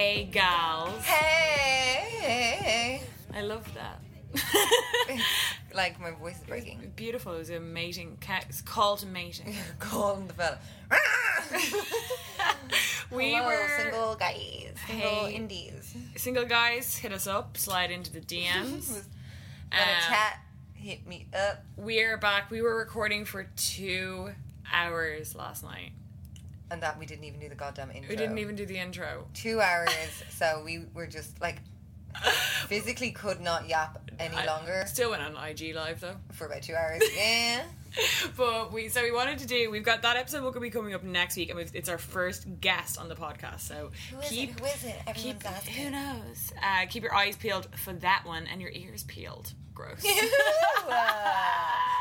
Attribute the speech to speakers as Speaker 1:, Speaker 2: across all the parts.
Speaker 1: Hey,
Speaker 2: gals.
Speaker 3: Hey,
Speaker 2: I love that.
Speaker 3: like my voice is breaking.
Speaker 2: Beautiful. It was amazing. Ca- It's called mating.
Speaker 3: Calling the fella.
Speaker 2: We
Speaker 3: Hello,
Speaker 2: were
Speaker 3: single guys, single
Speaker 2: Hey.
Speaker 3: indies.
Speaker 2: single guys. Hit us up. Slide into the DMs.
Speaker 3: Want
Speaker 2: Um,
Speaker 3: chat? Hit me up.
Speaker 2: We're back. We were recording for two hours last night.
Speaker 3: And that we didn't even do the goddamn intro.
Speaker 2: We didn't even do the intro.
Speaker 3: two hours. so we were just like physically could not yap any
Speaker 2: I
Speaker 3: longer
Speaker 2: Still went on IG live though.
Speaker 3: for about two hours. Yeah.
Speaker 2: but we so we wanted to do. We've got that episode will be coming up next week, and we've, it's our first guest on the podcast. So
Speaker 3: Who is
Speaker 2: keep
Speaker 3: it? Who is it? Everyone's
Speaker 2: keep
Speaker 3: asking.
Speaker 2: who knows. Uh, keep your eyes peeled for that one, and your ears peeled. Gross.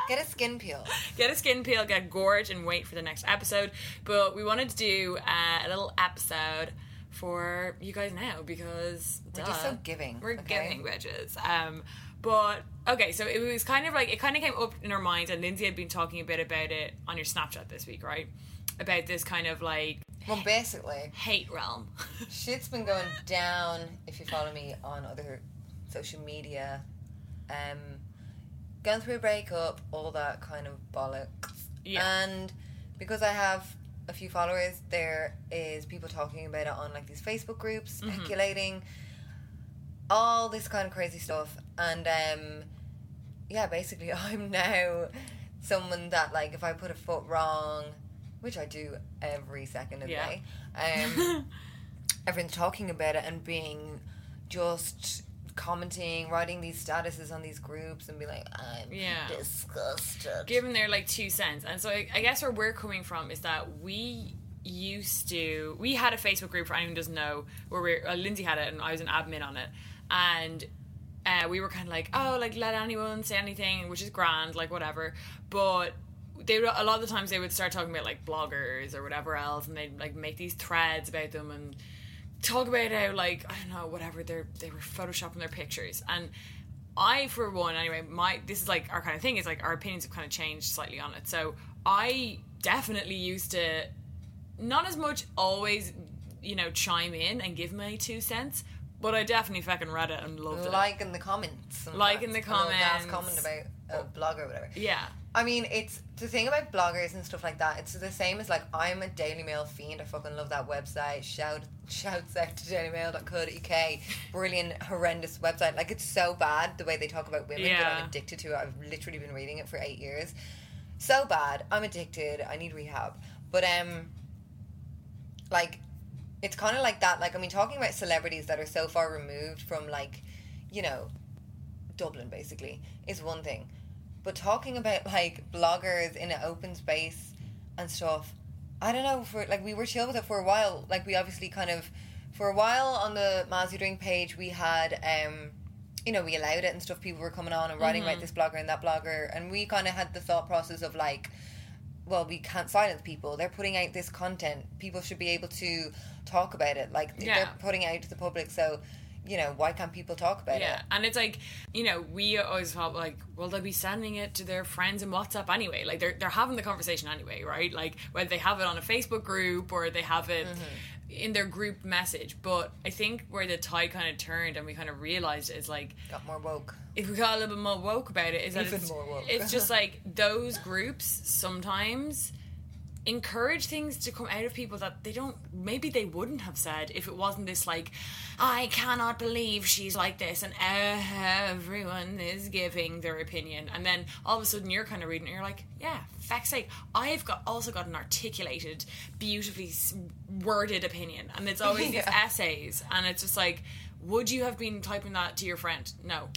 Speaker 3: Get a skin peel.
Speaker 2: get a skin peel, get gorge, and wait for the next episode. But we wanted to do uh, a little episode for you guys now because
Speaker 3: We're just so giving,
Speaker 2: We're
Speaker 3: okay?
Speaker 2: giving bitches. Um, but okay, so it was kind of like it kind of came up in our minds, and Lindsay had been talking a bit about it on your Snapchat this week, right? About this kind of like
Speaker 3: Well, basically,
Speaker 2: hate realm.
Speaker 3: shit's been going down. If you follow me on other social media, um, going through a breakup, all that kind of bollocks.
Speaker 2: Yeah.
Speaker 3: And because I have a few followers, there is people talking about it on like these Facebook groups,
Speaker 2: Mm-hmm.
Speaker 3: speculating, all this kind of crazy stuff. And um, yeah, basically, I'm now someone that like if I put a foot wrong, which I do every second of the
Speaker 2: Yeah.
Speaker 3: day, um, everyone's talking about it and being just commenting, writing these statuses on these groups, and be like, I'm
Speaker 2: Yeah.
Speaker 3: disgusted.
Speaker 2: giving their like two cents. And so I, I guess where we're coming from is that we used to we had a Facebook group for anyone who doesn't know where we're uh, Lindsay had it and I was an admin on it and uh, we were kind of like oh like let anyone say anything which is grand like whatever but they would, a lot of the times they would start talking about like bloggers or whatever else and they'd like make these threads about them and talk about how like I don't know whatever they're they were photoshopping their pictures. And I for one anyway my this is like our kind of thing is like our opinions have kind of changed slightly on it. So I definitely used to not as much always you know chime in and give my two cents but I definitely fucking read it and loved it
Speaker 3: like in the comments.
Speaker 2: Like in the
Speaker 3: A little gas
Speaker 2: comments.
Speaker 3: comment about a blog or whatever.
Speaker 2: yeah
Speaker 3: I mean, it's the thing about bloggers and stuff like that. It's the same as like I'm a Daily Mail fiend. I fucking love that website. Shout shouts out to dailymail.co.uk. Brilliant, horrendous website. Like it's so bad the way they talk about women, but
Speaker 2: Yeah.
Speaker 3: I'm addicted to it. I've literally been reading it for eight years. So bad. I'm addicted. I need rehab. But um, like it's kind of like that. Like I mean, talking about celebrities that are so far removed from like, you know, Dublin basically is one thing, but talking about like bloggers in an open space and stuff, I don't know. For like we were chill with it for a while. Like we obviously kind of for a while on the Mazzy Drink page we had um you know we allowed it and stuff. People were coming on and writing about this blogger and that blogger, and we kind of had the thought process of like well, we can't silence people. They're putting out this content. People should be able to talk about it. Like
Speaker 2: Yeah.
Speaker 3: they're putting it out to the public. So, you know, why can't people talk about
Speaker 2: Yeah,
Speaker 3: it?
Speaker 2: Yeah, and it's like you know we always thought like, well, they'll be sending it to their friends in WhatsApp anyway. Like they're they're having the conversation anyway, right? Like whether they have it on a Facebook group or they have it mm-hmm. In their group message. But I think where the tide kind of turned and we kind of realized is like
Speaker 3: Got more woke.
Speaker 2: if we got a little bit more woke about it, is that
Speaker 3: Even
Speaker 2: it's,
Speaker 3: more woke.
Speaker 2: it's just like those groups sometimes encourage things to come out of people that they don't maybe they wouldn't have said if it wasn't this like I cannot believe she's like this and everyone is giving their opinion. And then all of a sudden you're kind of reading and you're like yeah fact's sake. I've got also got an articulated beautifully worded opinion. And it's always these essays and it's just like would you have been typing that to your friend? No.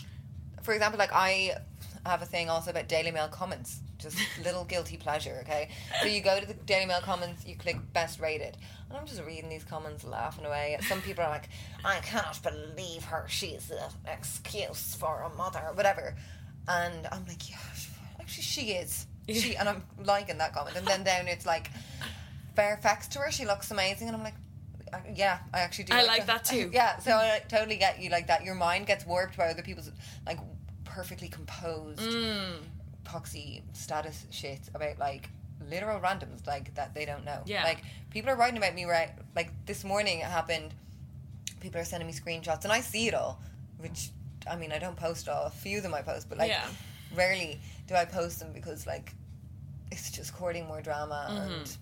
Speaker 3: For example, like I have a thing also about Daily Mail comments, just little guilty pleasure. Okay, so you go to the Daily Mail comments, you click best rated, and I'm just reading these comments, laughing away. Some people are like, "I cannot believe her. She's an excuse for a mother, whatever," and I'm like, "Yeah, actually, she is." She and I'm liking that comment, and then down it's like, "Fair facts to her. She looks amazing," and I'm like. Yeah, I actually do.
Speaker 2: I like that too.
Speaker 3: Yeah, so I totally get you like that. Your mind gets warped by other people's like perfectly composed
Speaker 2: Mm.
Speaker 3: poxy status shit about like literal randoms like that they don't know.
Speaker 2: Yeah.
Speaker 3: Like people are writing about me right like this morning it happened. People are sending me screenshots and I see it all, which I mean I don't post all. A few of them I post, but like
Speaker 2: Yeah.
Speaker 3: rarely do I post them because like it's just courting more drama
Speaker 2: Mm-hmm.
Speaker 3: and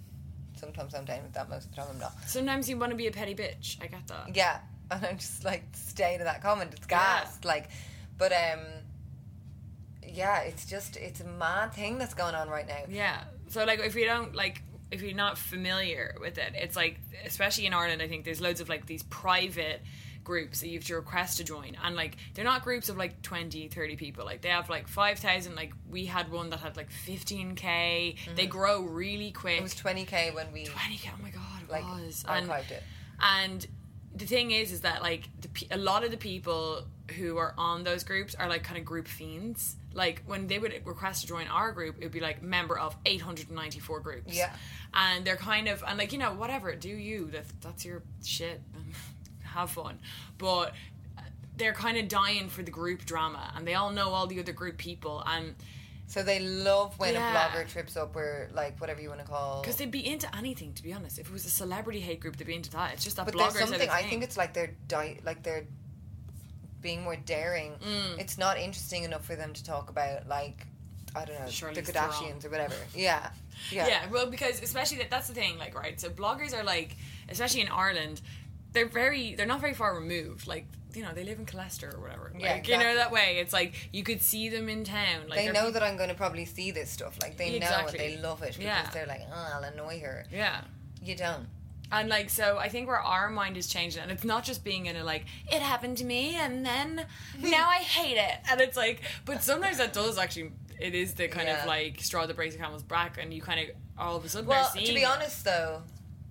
Speaker 3: sometimes I'm down with that most of the time I'm not.
Speaker 2: Sometimes you want to be a petty bitch. I get that.
Speaker 3: Yeah, and I'm just like stay to that comment. It's gas, like, but um, yeah, it's just it's a mad thing that's going on right now.
Speaker 2: Yeah. So like, if you don't like, if you're not familiar with it, it's like, especially in Ireland, I think there's loads of like these private groups that you have to request to join and like they're not groups of like 20 30 people like they have like 5000 like we had one that had like 15k they grow really quick
Speaker 3: Mm-hmm. It was 20k when we
Speaker 2: 20k oh my god it
Speaker 3: like
Speaker 2: was and,
Speaker 3: archived it.
Speaker 2: and the thing is is that like the, a lot of the people who are on those groups are like kind of group fiends like when they would request to join our group it would be like member of 894 groups
Speaker 3: Yeah.
Speaker 2: and they're kind of and like you know whatever do you that, that's your shit have fun but they're kind of dying for the group drama and they all know all the other group people and
Speaker 3: So they love when
Speaker 2: Yeah.
Speaker 3: a blogger trips up or like whatever you want to call.
Speaker 2: because they'd be into anything to be honest if it was a celebrity hate group they'd be into that it's just that
Speaker 3: But
Speaker 2: bloggers
Speaker 3: there's something I think it's like they're di- like they're being more daring.
Speaker 2: Mm.
Speaker 3: It's not interesting enough for them to talk about like I don't know
Speaker 2: Charlize
Speaker 3: the
Speaker 2: Theron.
Speaker 3: Kardashians or whatever. Yeah, yeah,
Speaker 2: Yeah. well, because especially that, that's the thing, like, right? So bloggers are like, especially in Ireland, they're very, they're not very far removed. Like, you know, they live in Colester or whatever.
Speaker 3: Yeah,
Speaker 2: like, you know that way. It's like you could see them in town. Like
Speaker 3: they know that I'm going to probably see this stuff. Like they know
Speaker 2: Exactly.
Speaker 3: it. They love it because
Speaker 2: Yeah.
Speaker 3: they're like, oh, I'll annoy her.
Speaker 2: Yeah.
Speaker 3: You don't.
Speaker 2: And like so, I think where our mind is changing, and it's not just being in a like it happened to me, and then now I hate it, and it's like, but sometimes that does actually, it is the kind
Speaker 3: Yeah.
Speaker 2: of like straw that breaks the camel's back, and you kind of all of a sudden
Speaker 3: Well, to be honest, though,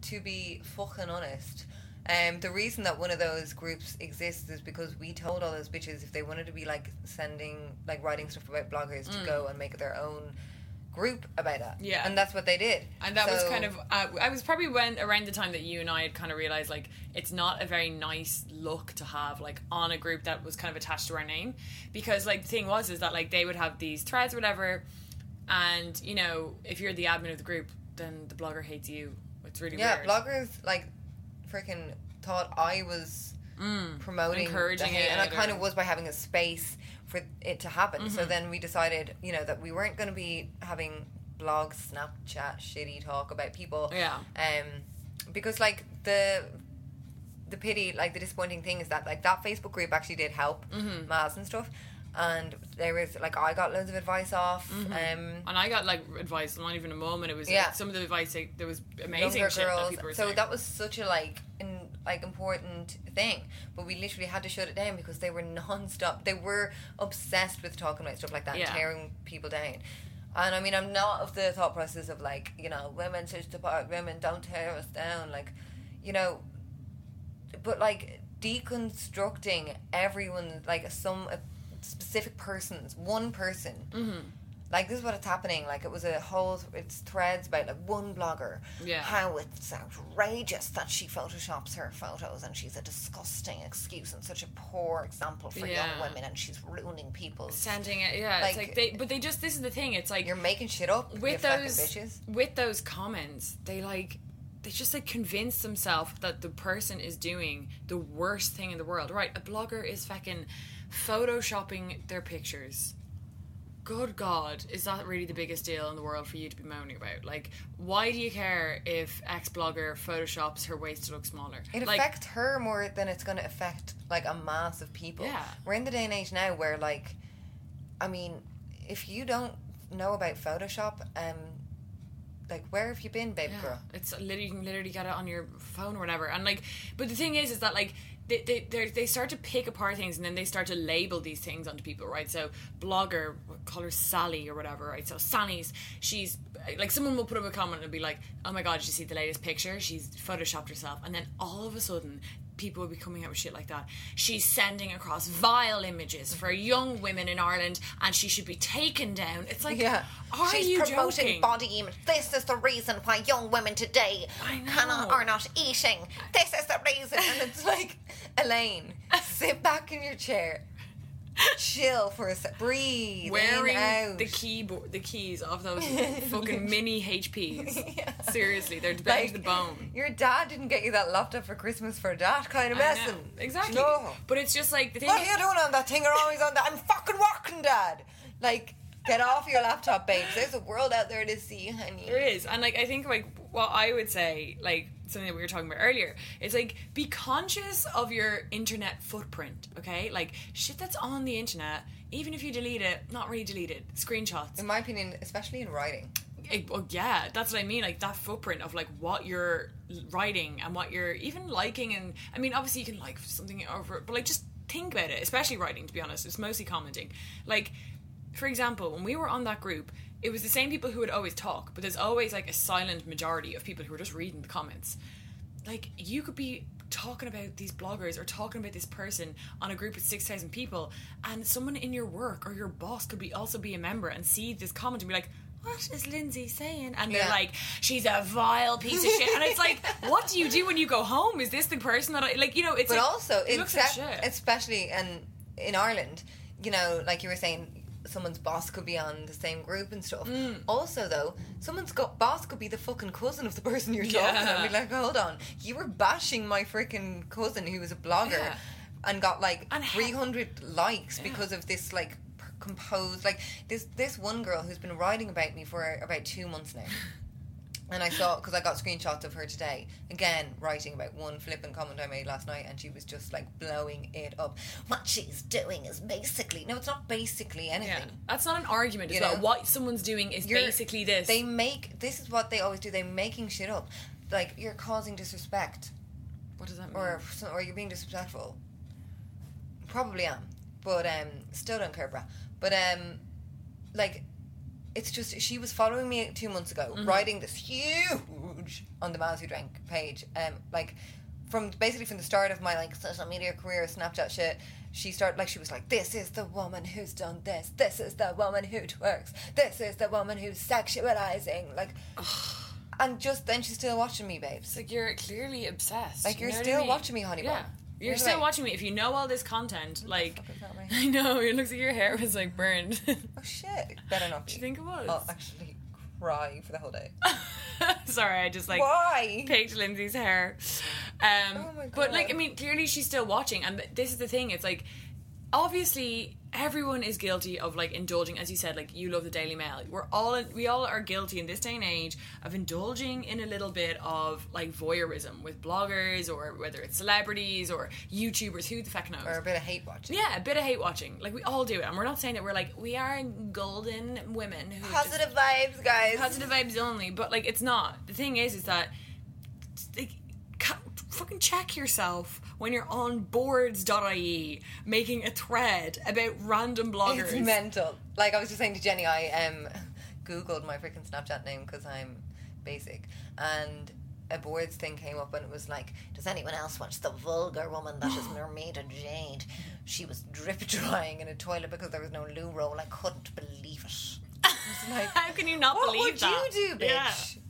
Speaker 3: to be fucking honest, um, the reason that one of those groups exists is because we told all those bitches if they wanted to be like sending, like writing stuff about bloggers to go and make their own group about that.
Speaker 2: Yeah.
Speaker 3: and that's what they did.
Speaker 2: And that was kind of, uh, I was probably when around the time that you and I had kind of realized like it's not a very nice look to have like on a group that was kind of attached to our name, because like the thing was is that like they would have these threads or whatever, and you know if you're the admin of the group, then the blogger hates you. It's really
Speaker 3: yeah,
Speaker 2: weird.
Speaker 3: bloggers like freaking thought I was promoting,
Speaker 2: Mm. Encouraging
Speaker 3: the hate, and I kind of was by having a space for it to happen. So
Speaker 2: Mm-hmm.
Speaker 3: then we decided, you know, that we weren't going to be having blog, Snapchat, shitty talk about people.
Speaker 2: Yeah.
Speaker 3: Um, because like the the pity, like the disappointing thing is that like that Facebook group actually did help
Speaker 2: Mm-hmm.
Speaker 3: Maz and stuff. And there was like I got loads of advice off. Um,
Speaker 2: And I got like advice, not even a moment. It was
Speaker 3: Yeah.
Speaker 2: like, some of the advice like, there was amazing shit that people were
Speaker 3: so
Speaker 2: saying.
Speaker 3: that was such a like in, like important thing, but we literally had to shut it down because they were non-stop. They were obsessed with talking about stuff like that
Speaker 2: Yeah.
Speaker 3: tearing people down. And I mean, I'm not of the thought process of like you know women should support women, don't tear us down, like you know, but like deconstructing everyone like some uh, specific persons, one person
Speaker 2: Mm-hmm.
Speaker 3: Like this is what it's happening. Like it was a whole it's threads about like one blogger.
Speaker 2: Yeah.
Speaker 3: How it's outrageous that she photoshops her photos and she's a disgusting excuse and such a poor example for young women and she's ruining people
Speaker 2: sending it, yeah.
Speaker 3: Like-
Speaker 2: it's like they, but they just this is the thing. It's like
Speaker 3: You're making shit up
Speaker 2: with those
Speaker 3: bitches.
Speaker 2: with those comments, they like they just like convince themselves that the person is doing the worst thing in the world. Right, a blogger is fucking photoshopping their pictures. Good God, is that really the biggest deal in the world for you to be moaning about? Like, why do you care if ex blogger photoshops her waist to look smaller?
Speaker 3: It
Speaker 2: like,
Speaker 3: affects her more than it's going to affect like a mass of people.
Speaker 2: Yeah.
Speaker 3: We're in the day and age now where like, I mean, if you don't know about Photoshop, um, like where have you been, babe
Speaker 2: Yeah,
Speaker 3: girl?
Speaker 2: it's literally you can literally get it on your phone or whatever. And like, but the thing is, is that like they they they're- start to pick apart things and then they start to label these things onto people, right? So blogger, call her Sally or whatever, right? So Sally's she's like someone will put up a comment and be like, "Oh my god, did you see the latest picture? She's photoshopped herself," and then all of a sudden. People will be coming out with shit like that. She's sending across vile images for mm-hmm. young women in Ireland, and she should be taken down. It's like,
Speaker 3: Yeah.
Speaker 2: are
Speaker 3: She's
Speaker 2: you
Speaker 3: promoting
Speaker 2: joking?
Speaker 3: body image. This is the reason why young women today cannot are not eating. This is the reason. And it's like, Elaine, sit back in your chair. Chill for a sec. Breathe.
Speaker 2: wearing
Speaker 3: in,
Speaker 2: the keyboard, the keys of those fucking mini HPs. Seriously, they're bent to the bone.
Speaker 3: Your dad didn't get you that laptop for Christmas for that kind of messing.
Speaker 2: exactly.
Speaker 3: No.
Speaker 2: But it's just like the thing.
Speaker 3: What are you doing on that thing? You're always on that. I'm fucking working, Dad. Like, get off your laptop, babes. There's a world out there to see, honey.
Speaker 2: There is, and like I think like what I would say, like something that we were talking about earlier, It's like be conscious of your internet footprint. Okay, like shit that's on the internet, even if you delete it, not really delete it, screenshots.
Speaker 3: In my opinion, especially in writing.
Speaker 2: It- well, yeah, that's what I mean. Like that footprint of like what you're writing and what you're even liking, and I mean, obviously you can like something over, but like just think about it. Especially writing, to be honest, it's mostly commenting. Like, for example, when we were on that group, it was the same people who would always talk, but there's always like a silent majority of people who are just reading the comments. Like you could be talking about these bloggers or talking about this person on a group of 6000 people and someone in your work or your boss could be also be a member and see this comment and be like what is Lindsay saying? And they're
Speaker 3: Yeah.
Speaker 2: like, she's a vile piece of shit. And it's like, what do you do when you go home? Is this the person that I like? You know, it's
Speaker 3: But
Speaker 2: like,
Speaker 3: also,
Speaker 2: it like shit.
Speaker 3: especially and in Ireland, you know, like you were saying, someone's boss could be on the same group and stuff.
Speaker 2: Mm.
Speaker 3: Also, though, someone's got boss could be the fucking cousin of the person you're talking to.
Speaker 2: Yeah.
Speaker 3: And be like, hold on, you were bashing my freaking cousin who was a blogger
Speaker 2: Yeah.
Speaker 3: and got like
Speaker 2: And he-
Speaker 3: 300 likes because of this like composed like this this one girl who's been writing about me for about two months now. And I saw because I got screenshots of her today. Again, writing about one flippant comment I made last night, and she was just like blowing it up. What she's doing is basically no, it's not basically anything.
Speaker 2: yeah, that's not an argument.
Speaker 3: You know?
Speaker 2: what someone's doing is
Speaker 3: You're-
Speaker 2: basically this.
Speaker 3: They make this is what they always do. They're making shit up. Like you're causing disrespect,
Speaker 2: what does that mean?
Speaker 3: or or you're being disrespectful. Probably am, but um, still don't care, bra. But um, like, it's just she was following me two months ago,
Speaker 2: Mm-hmm.
Speaker 3: writing this huge on the Maz Who Drank page, um, like from basically from the start of my like social media career, Snapchat shit. She started like she was like, "This is the woman who's done this. This is the woman who twerks. This is the woman who's sexualizing." Like, and just then she's still watching me, babes.
Speaker 2: It's like you're clearly obsessed.
Speaker 3: Like,
Speaker 2: you
Speaker 3: you're
Speaker 2: know
Speaker 3: still
Speaker 2: I mean?
Speaker 3: watching me, honey bun.
Speaker 2: You're still watching me. If you know all this content, like
Speaker 3: fuck is that, right?
Speaker 2: I know, it looks like your hair was like burned.
Speaker 3: Oh shit! Better not be.
Speaker 2: Do you think it was?
Speaker 3: I'll actually cry for the whole day.
Speaker 2: Sorry, I just like
Speaker 3: Why?
Speaker 2: picked Lindsay's hair. Um,
Speaker 3: Oh my
Speaker 2: But like, I
Speaker 3: God.
Speaker 2: mean, clearly she's still watching, and th- this is the thing. It's like, obviously, everyone is guilty of like indulging, as you said. Like, you love the Daily Mail. We're all we all are guilty in this day and age of indulging in a little bit of like voyeurism with bloggers or whether it's celebrities or YouTubers. Who the fuck knows?
Speaker 3: Or a bit of hate watching.
Speaker 2: yeah, a bit of hate watching. Like we all do it, and we're not saying that we're like we are golden women who just-
Speaker 3: Positive vibes, guys.
Speaker 2: positive vibes only but like it's not the thing is is that like fucking check yourself when you're on boards.ie making a thread about random bloggers
Speaker 3: It's mental. Like I was just saying to Jenny, I um googled my freaking Snapchat name because I'm basic, and a boards thing came up and it was like, does anyone else watch the vulgar woman that is Mermaid and Jade? She was drip drying in a toilet because there was no loo roll. I couldn't believe it. Like,
Speaker 2: how can you not believe that?
Speaker 3: what would you do, bitch?
Speaker 2: Yeah.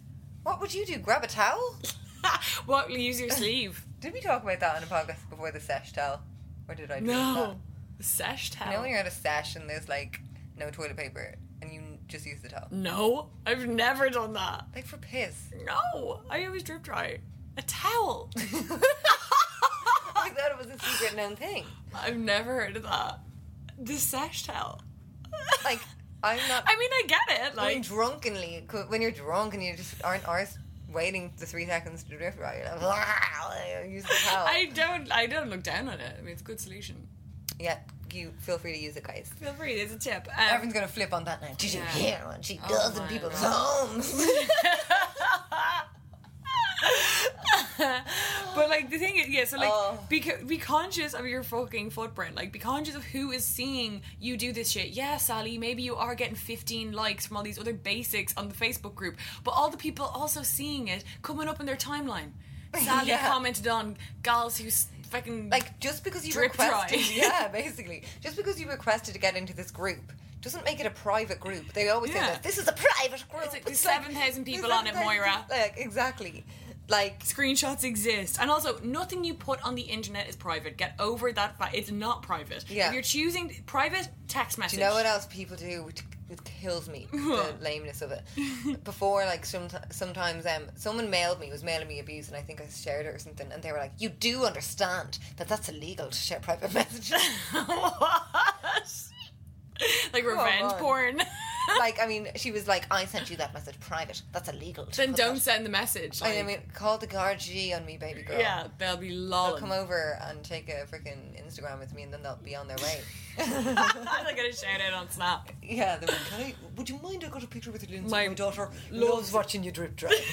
Speaker 3: What would you do? Grab a towel?
Speaker 2: what use your sleeve
Speaker 3: Did we talk about that on a podcast before the sesh towel? Or did I do that?
Speaker 2: no sesh towel
Speaker 3: You know when you're at a sesh and there's like no toilet paper and you just use the towel?
Speaker 2: No, I've never done that.
Speaker 3: Like for piss.
Speaker 2: No, I always drip dry. A towel.
Speaker 3: I thought it was a secret known thing.
Speaker 2: I've never heard of that. The sesh towel.
Speaker 3: Like I'm not.
Speaker 2: I mean, I get it. Like,
Speaker 3: drunkenly, when you're drunk and you just aren't arse waiting the three seconds to drift right, you're like, "Wow," use the.
Speaker 2: I don't. I don't look down on it. I mean, it's a good solution.
Speaker 3: yeah, you feel free to use it, guys.
Speaker 2: Feel free. There's a tip. Um,
Speaker 3: Everyone's gonna flip on that now. Did you
Speaker 2: Yeah.
Speaker 3: hear what she does in people's
Speaker 2: God.
Speaker 3: homes?
Speaker 2: But like the thing is, yeah. So like,
Speaker 3: Oh.
Speaker 2: be be conscious of your fucking footprint. Like, be conscious of who is seeing you do this shit. Yeah, Sally, maybe you are getting 15 likes from all these other basics on the Facebook group, but all the people also seeing it coming up in their timeline. Sally
Speaker 3: Yeah.
Speaker 2: commented on gals who's fucking
Speaker 3: like just because you requested, yeah, basically, just because you requested to get into this group doesn't make it a private group. They always say that this is a private group.
Speaker 2: It's like there's 7,000 people on it, Moira.
Speaker 3: Like exactly, like
Speaker 2: screenshots exist and also nothing you put on the internet is private get over that fact it's not private
Speaker 3: Yeah.
Speaker 2: if you're choosing private text
Speaker 3: Do
Speaker 2: message
Speaker 3: you know what else people do? Which it kills me, the lameness of it. Before, like some, sometimes, um, someone mailed me, was mailing me abuse, and I think I shared it or something, and they were like, "You do understand that that's illegal to share private messages." what?
Speaker 2: like revenge
Speaker 3: on.
Speaker 2: porn
Speaker 3: like, I mean, she was like, "I sent you that message private. That's illegal." to
Speaker 2: then don't
Speaker 3: that."
Speaker 2: send the message
Speaker 3: I
Speaker 2: like,
Speaker 3: mean, call the guard G on me, baby girl.
Speaker 2: yeah they'll be
Speaker 3: They'll come over and take a freaking Instagram with me, and then they'll be on their way.
Speaker 2: they'll get a shout out on snap
Speaker 3: Yeah, they're like, Can I, would you mind I got a picture with Lindsay?
Speaker 2: My
Speaker 3: My, daughter
Speaker 2: loves
Speaker 3: watching you drip dry.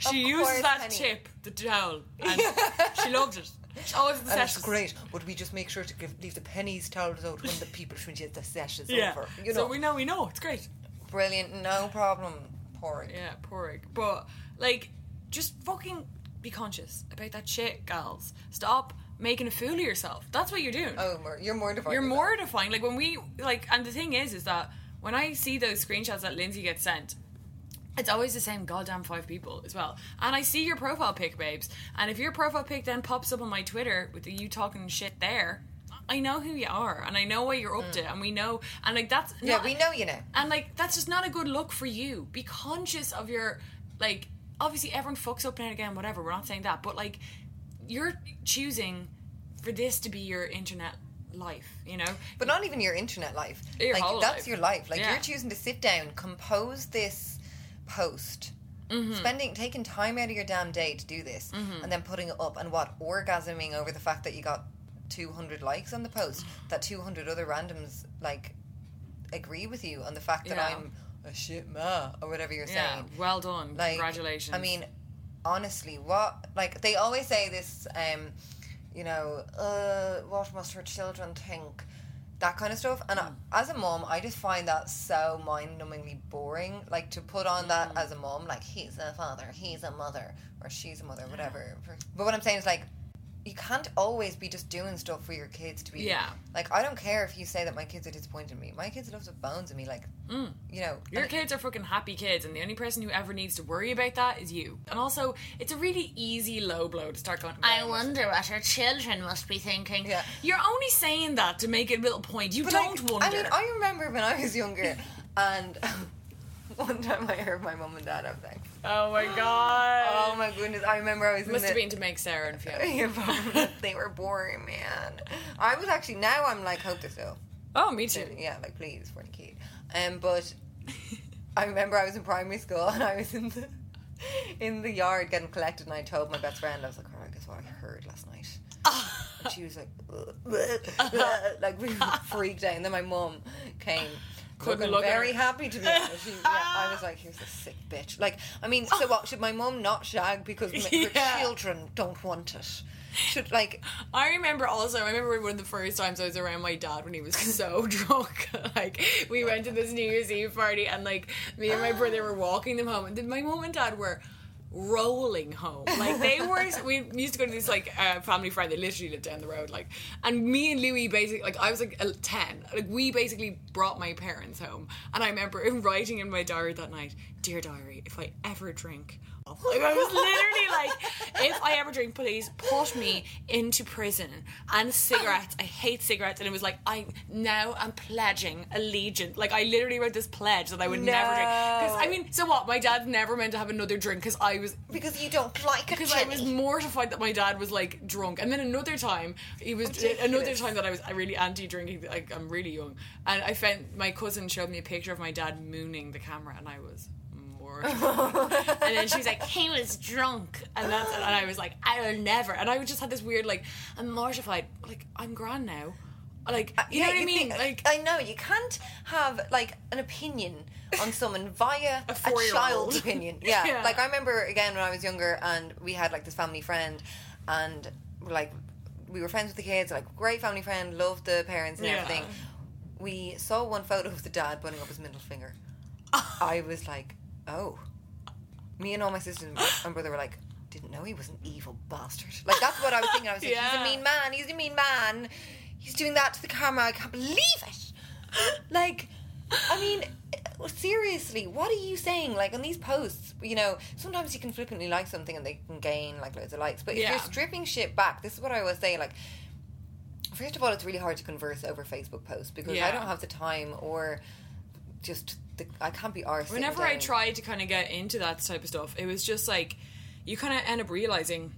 Speaker 2: she
Speaker 3: Of
Speaker 2: uses
Speaker 3: course,
Speaker 2: that tip the towel and she loves it she oh, always the
Speaker 3: and it's great, but we just make sure to give, leave the pennies towels out when the people when the sessions
Speaker 2: yeah
Speaker 3: over. You know,
Speaker 2: so we know we know it's great
Speaker 3: brilliant, no problem. Pork.
Speaker 2: yeah poor but like just fucking be conscious about that shit gals stop making a fool of yourself that's what you're doing
Speaker 3: Oh, you're mortified.
Speaker 2: You're mortifying. Like when we like, and the thing is, is that when I see those screenshots that Lindsay gets sent, it's always the same goddamn five people as well. And I see your profile pic, babes. And if your profile pic then pops up on my Twitter with you talking shit there, I know who you are, and I know what you're up mm. to, and we know, and like that's
Speaker 3: Yeah,
Speaker 2: not-
Speaker 3: we know you know.
Speaker 2: and like that's just not a good look for you. Be conscious of your like. Obviously, everyone fucks up now and again. Whatever. We're not saying that, but like, you're choosing for this to be your internet life. You know.
Speaker 3: But not even your internet life.
Speaker 2: Your
Speaker 3: like that's
Speaker 2: life.
Speaker 3: your life. Like
Speaker 2: Yeah.
Speaker 3: you're choosing to sit down, compose this post,
Speaker 2: Mm-hmm.
Speaker 3: spending taking time out of your damn day to do this, and then putting it up and what orgasming over the fact that you got 200 likes on the post, that 200 other randoms like agree with you on the fact that
Speaker 2: Yeah.
Speaker 3: I'm a shit ma or whatever you're
Speaker 2: Yeah.
Speaker 3: saying.
Speaker 2: Well done.
Speaker 3: Like,
Speaker 2: Congratulations.
Speaker 3: I mean, honestly, what like they always say this, um, you know, uh, what must her children think? That kind of stuff. And
Speaker 2: Mm.
Speaker 3: I, as a mom, I just find that so mind-numbingly boring. Like to put on that
Speaker 2: Mm.
Speaker 3: as a mom, like he's a father, he's a mother, or she's a mother, whatever. But what I'm saying is like. You can't always be just doing stuff for your kids to be.
Speaker 2: Yeah.
Speaker 3: Like I don't care if you say that my kids are disappointed in me. My kids love the bones of me. Like, mm. you know.
Speaker 2: Your
Speaker 3: and-
Speaker 2: kids are fucking happy kids, and the only person who ever needs to worry about that is you. And also, it's a really easy low blow to start going, I wonder what our children must be thinking.
Speaker 3: Yeah.
Speaker 2: You're only saying that to make it a little point. You
Speaker 3: But,
Speaker 2: don't
Speaker 3: like,
Speaker 2: wonder.
Speaker 3: I mean, I remember when I was younger, and one time I heard my mom and dad have sex.
Speaker 2: oh my god.
Speaker 3: Oh my goodness! I remember I was
Speaker 2: Must
Speaker 3: in
Speaker 2: have
Speaker 3: the,
Speaker 2: been to make Sarah and Fiona.
Speaker 3: Yeah, probably. they were boring, man. I was actually now I'm like hope they're still.
Speaker 2: Oh, me too.
Speaker 3: Yeah, like please for the kid. Um, but I remember I was in primary school and I was in the in the yard getting collected, and I told my best friend I was like, "All right, guess what I heard last night." And she was like, like we freaked out. And then my mum came,
Speaker 2: Couldn't look
Speaker 3: very
Speaker 2: her.
Speaker 3: happy to be honest. She, yeah, I was like, "Here's a sick bitch." Like, I mean, so what? Should my mum not shag because my, her children don't want it? Should like,
Speaker 2: I remember also, I remember one of the first times I was around my dad when he was so drunk. like, we went to this New Year's Eve party and, like, me and my brother were walking them home. And my mum and dad were rolling home. Like they were, we used to go to this like uh, family friend. They literally lived down the road. Like, and me and Louis basically, like I was like ten. Like we basically brought my parents home, and I remember writing in my diary that night, "Dear diary, if I ever drink." Like I was literally like, I ever drink, please put me into prison and cigarettes. I hate cigarettes, and it was like I now I'm pledging allegiance. Like I literally wrote this pledge that I would never drink. Because I mean, so what? My dad never meant to have another drink because I was
Speaker 3: Because you don't like it,
Speaker 2: because I was mortified that my dad was like drunk, and then another time he was uh, another time that I was uh, really anti-drinking. Like I'm really young, and I found my cousin showed me a picture of my dad mooning the camera, and I was and then she was like, he was drunk, and that's and I was like, I will never. And I just had this weird like, I'm mortified. Like I'm grand now. Like uh, you know what I mean? like
Speaker 3: I know you can't have like an opinion on someone via a,
Speaker 2: four-year-old.
Speaker 3: child's opinion. Yeah.
Speaker 2: Yeah.
Speaker 3: like I remember again when I was younger, and we had like this family friend, and like we were friends with the kids, like great family friend, loved the parents and
Speaker 2: Yeah.
Speaker 3: everything. We saw one photo of the dad putting up his middle finger. I was like, oh. Me and all my sisters and brother were like, didn't know he was an evil bastard. Like that's what I was thinking. I was like, he's a mean man. He's a mean man. He's doing that to the camera. I can't believe it. Like, I mean, eh, seriously, what are you saying? Like on these posts, you know, sometimes you can flippantly like something and they can gain like loads of likes. But if
Speaker 2: Yeah.
Speaker 3: you're stripping shit back, this is what I always say. Like, first of all, it's really hard to converse over Facebook posts because I don't have the time or just the, I can't be arsed.
Speaker 2: whenever I tried to kind of get into that type of stuff, it was just like you kind of end up realizing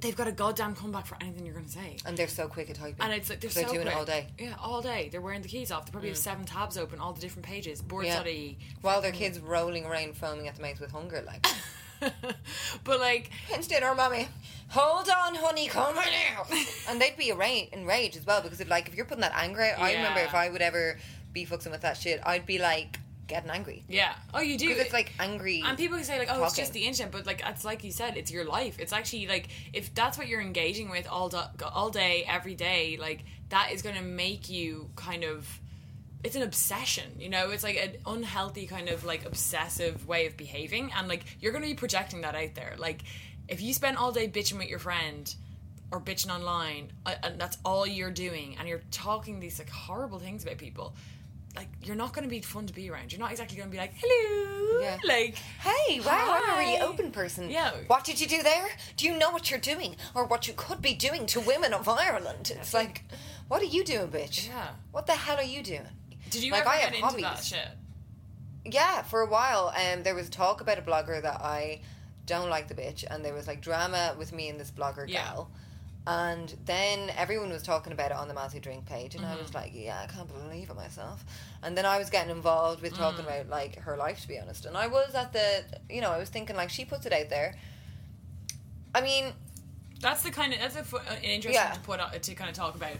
Speaker 2: they've got a goddamn comeback for anything you're going to say.
Speaker 3: and they're so quick at typing,
Speaker 2: And it's like they're,
Speaker 3: they're
Speaker 2: so
Speaker 3: doing it
Speaker 2: quick.
Speaker 3: all day.
Speaker 2: Yeah, all day. They're wearing the keys off. They probably have mm. seven tabs open, all the different pages. Boards
Speaker 3: Yeah.
Speaker 2: of
Speaker 3: While their mm. kids rolling around foaming at the mouth with hunger, like.
Speaker 2: But like,
Speaker 3: It's dinner, mommy. Hold on, honey, come out. and they'd be enra- enraged as well because if like if you're putting that anger out, I remember if I would ever be fucking with that shit, I'd be like getting angry
Speaker 2: yeah. Oh, you do.
Speaker 3: because it's like angry.
Speaker 2: And people can say like, "Oh, it's just the internet," but like it's like you said, it's your life. It's actually like if that's what you're engaging with all do- all day, every day, like that is going to make you kind of. It's an obsession, you know. It's like an unhealthy kind of like obsessive way of behaving, and like you're going to be projecting that out there. Like if you spend all day bitching with your friend or bitching online, uh, and that's all you're doing, and you're talking these like horrible things about people. Like you're not going to be fun to be around. You're not exactly going to be like, "Hello,"
Speaker 3: Yeah.
Speaker 2: like,
Speaker 3: Hey, wow, I'm a really open person.
Speaker 2: Yeah.
Speaker 3: What did you do there? Do you know what you're doing or what you could be doing to women of Ireland? It's like, what are you doing, bitch?
Speaker 2: Yeah.
Speaker 3: What the hell are you doing?
Speaker 2: Did you
Speaker 3: Like,
Speaker 2: ever
Speaker 3: I
Speaker 2: get
Speaker 3: have
Speaker 2: into
Speaker 3: hobbies.
Speaker 2: that shit?
Speaker 3: Yeah, for a while, um, there was talk about a blogger that I don't like the bitch, and there was like drama with me and this blogger
Speaker 2: Yeah.
Speaker 3: gal. And then everyone was talking about it on the Matthew Drink page, and I
Speaker 2: Mm-hmm.
Speaker 3: was like, "Yeah, I can't believe it myself." And then I was getting involved with talking
Speaker 2: Mm.
Speaker 3: about like her life, to be honest. And I was at the, you know, I was thinking like she puts it out there. I mean,
Speaker 2: That's the kind of that's a an interesting
Speaker 3: Yeah.
Speaker 2: to put out, to kind of talk about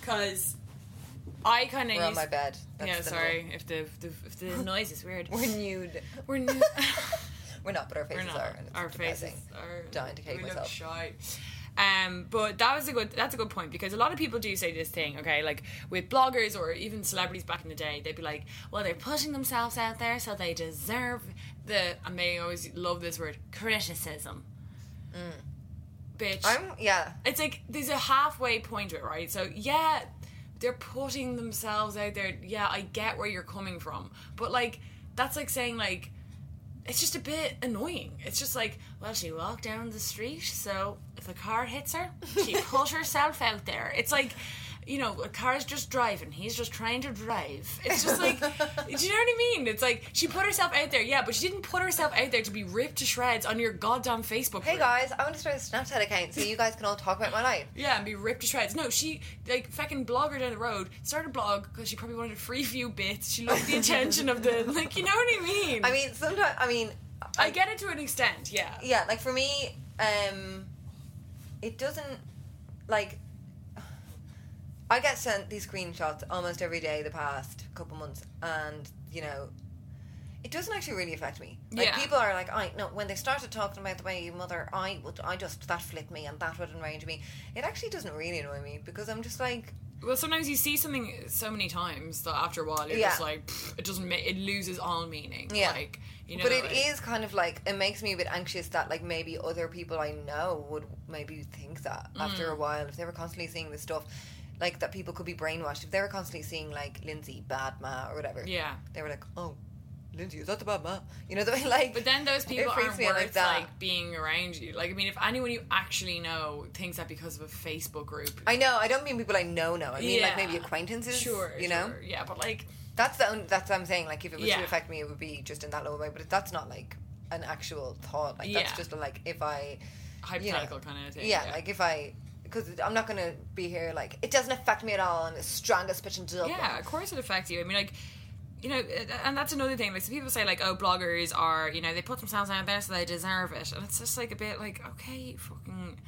Speaker 2: because I kind of
Speaker 3: we're on my bed. That's
Speaker 2: yeah, sorry if the, the if the noise is weird.
Speaker 3: We're nude.
Speaker 2: We're new.
Speaker 3: We're not, but our faces are. And it's
Speaker 2: Our
Speaker 3: depressing.
Speaker 2: faces are
Speaker 3: Dying to hate
Speaker 2: we look
Speaker 3: myself.
Speaker 2: shy. Um, but that was a good. That's a good point because a lot of people do say this thing. Okay, like with bloggers or even celebrities back in the day, they'd be like, "Well, they're putting themselves out there, so they deserve the." And they always love this word, criticism. Bitch,
Speaker 3: I'm yeah.
Speaker 2: it's like there's a halfway point to it, right? So yeah, they're putting themselves out there. Yeah, I get where you're coming from, but like that's like saying like it's just a bit annoying. It's just like, well, she walked down the street, so if a car hits her, she put herself out there. It's like. You know, a car's just driving. He's just trying to drive. It's just like, do you know what I mean? It's like she put herself out there, yeah, but she didn't put herself out there to be ripped to shreds on your goddamn Facebook.
Speaker 3: Hey
Speaker 2: group.
Speaker 3: guys, I want to start a Snapchat account so you guys can all talk about my life.
Speaker 2: Yeah, and be ripped to shreds. No, she like fucking blogger down the road started a blog because she probably wanted a free few bits. She loved the attention of the like, you know what I mean?
Speaker 3: I mean, sometimes I mean,
Speaker 2: I get it to an extent. Yeah,
Speaker 3: yeah, like for me, um, it doesn't like. I get sent these screenshots almost every day the past couple months, and you know, it doesn't actually really affect me. Like
Speaker 2: Yeah.
Speaker 3: people are like, I no, when they started talking about the way your mother, I would, I just that flipped me, and that would enrage me. It actually doesn't really annoy me because I'm just like,
Speaker 2: Well, sometimes you see something so many times that after a while you're
Speaker 3: Yeah.
Speaker 2: just like, pfft, it doesn't. Ma- it loses all meaning.
Speaker 3: Yeah.
Speaker 2: Like You know,
Speaker 3: but it
Speaker 2: like-
Speaker 3: is kind of like it makes me a bit anxious that like maybe other people I know would maybe think that after
Speaker 2: Mm.
Speaker 3: a while if they were constantly seeing this stuff, like that people could be brainwashed if they were constantly seeing like Lindsay bad ma or whatever.
Speaker 2: Yeah.
Speaker 3: they were like, oh, Lindsay is that the bad ma? You know the way like.
Speaker 2: But then those people aren't
Speaker 3: me out
Speaker 2: worth like, being around you. Like I mean, if anyone you actually know thinks that because of a Facebook group,
Speaker 3: I know. I don't mean people I know know. I mean like maybe acquaintances.
Speaker 2: sure,
Speaker 3: you know.
Speaker 2: sure. yeah, but like
Speaker 3: That's the only, that's what I'm saying. Like if it was
Speaker 2: Yeah.
Speaker 3: to affect me, it would be just in that little way. But that's not like an actual thought. Like
Speaker 2: Yeah.
Speaker 3: that's just like if I
Speaker 2: hypothetical kind of thing.
Speaker 3: yeah, like if I because I'm not gonna be here like it doesn't affect me at all. and the strongest bitch in Dublin.
Speaker 2: Yeah, of course it affects you. I mean, like, you know, and that's another thing. Like, some people say, like, oh, bloggers are, you know, they put themselves out there so they deserve it. And it's just like a bit like, okay, fucking,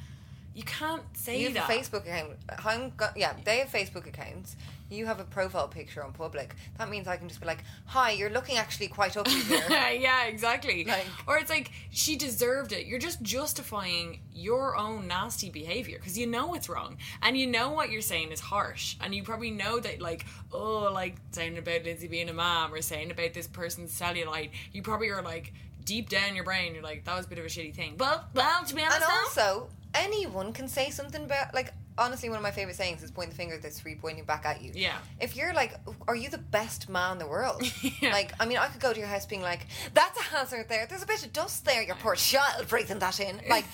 Speaker 2: you can't say
Speaker 3: You have
Speaker 2: that.
Speaker 3: a Facebook account. Uh, I'm go- yeah, they have Facebook accounts. You have a profile picture on public. That means I can just be like, "Hi, you're looking actually quite ugly here."
Speaker 2: yeah, exactly.
Speaker 3: Like-
Speaker 2: or it's like she deserved it. You're just justifying your own nasty behavior because you know it's wrong and you know what you're saying is harsh and you probably know that like oh like saying about Lindsay being a mom or saying about this person's cellulite. You probably are like deep down in your brain. You're like that was a bit of a shitty thing. But well, to be honest,
Speaker 3: and also, anyone can say something about like. Honestly, one of my favorite sayings is point the finger at this three pointing back at you.
Speaker 2: Yeah.
Speaker 3: If you're like, are you the best man in the world?
Speaker 2: Yeah.
Speaker 3: Like, I mean, I could go to your house being like, that's a hazard there. There's a bit of dust there. Your poor child breathing that in. Like,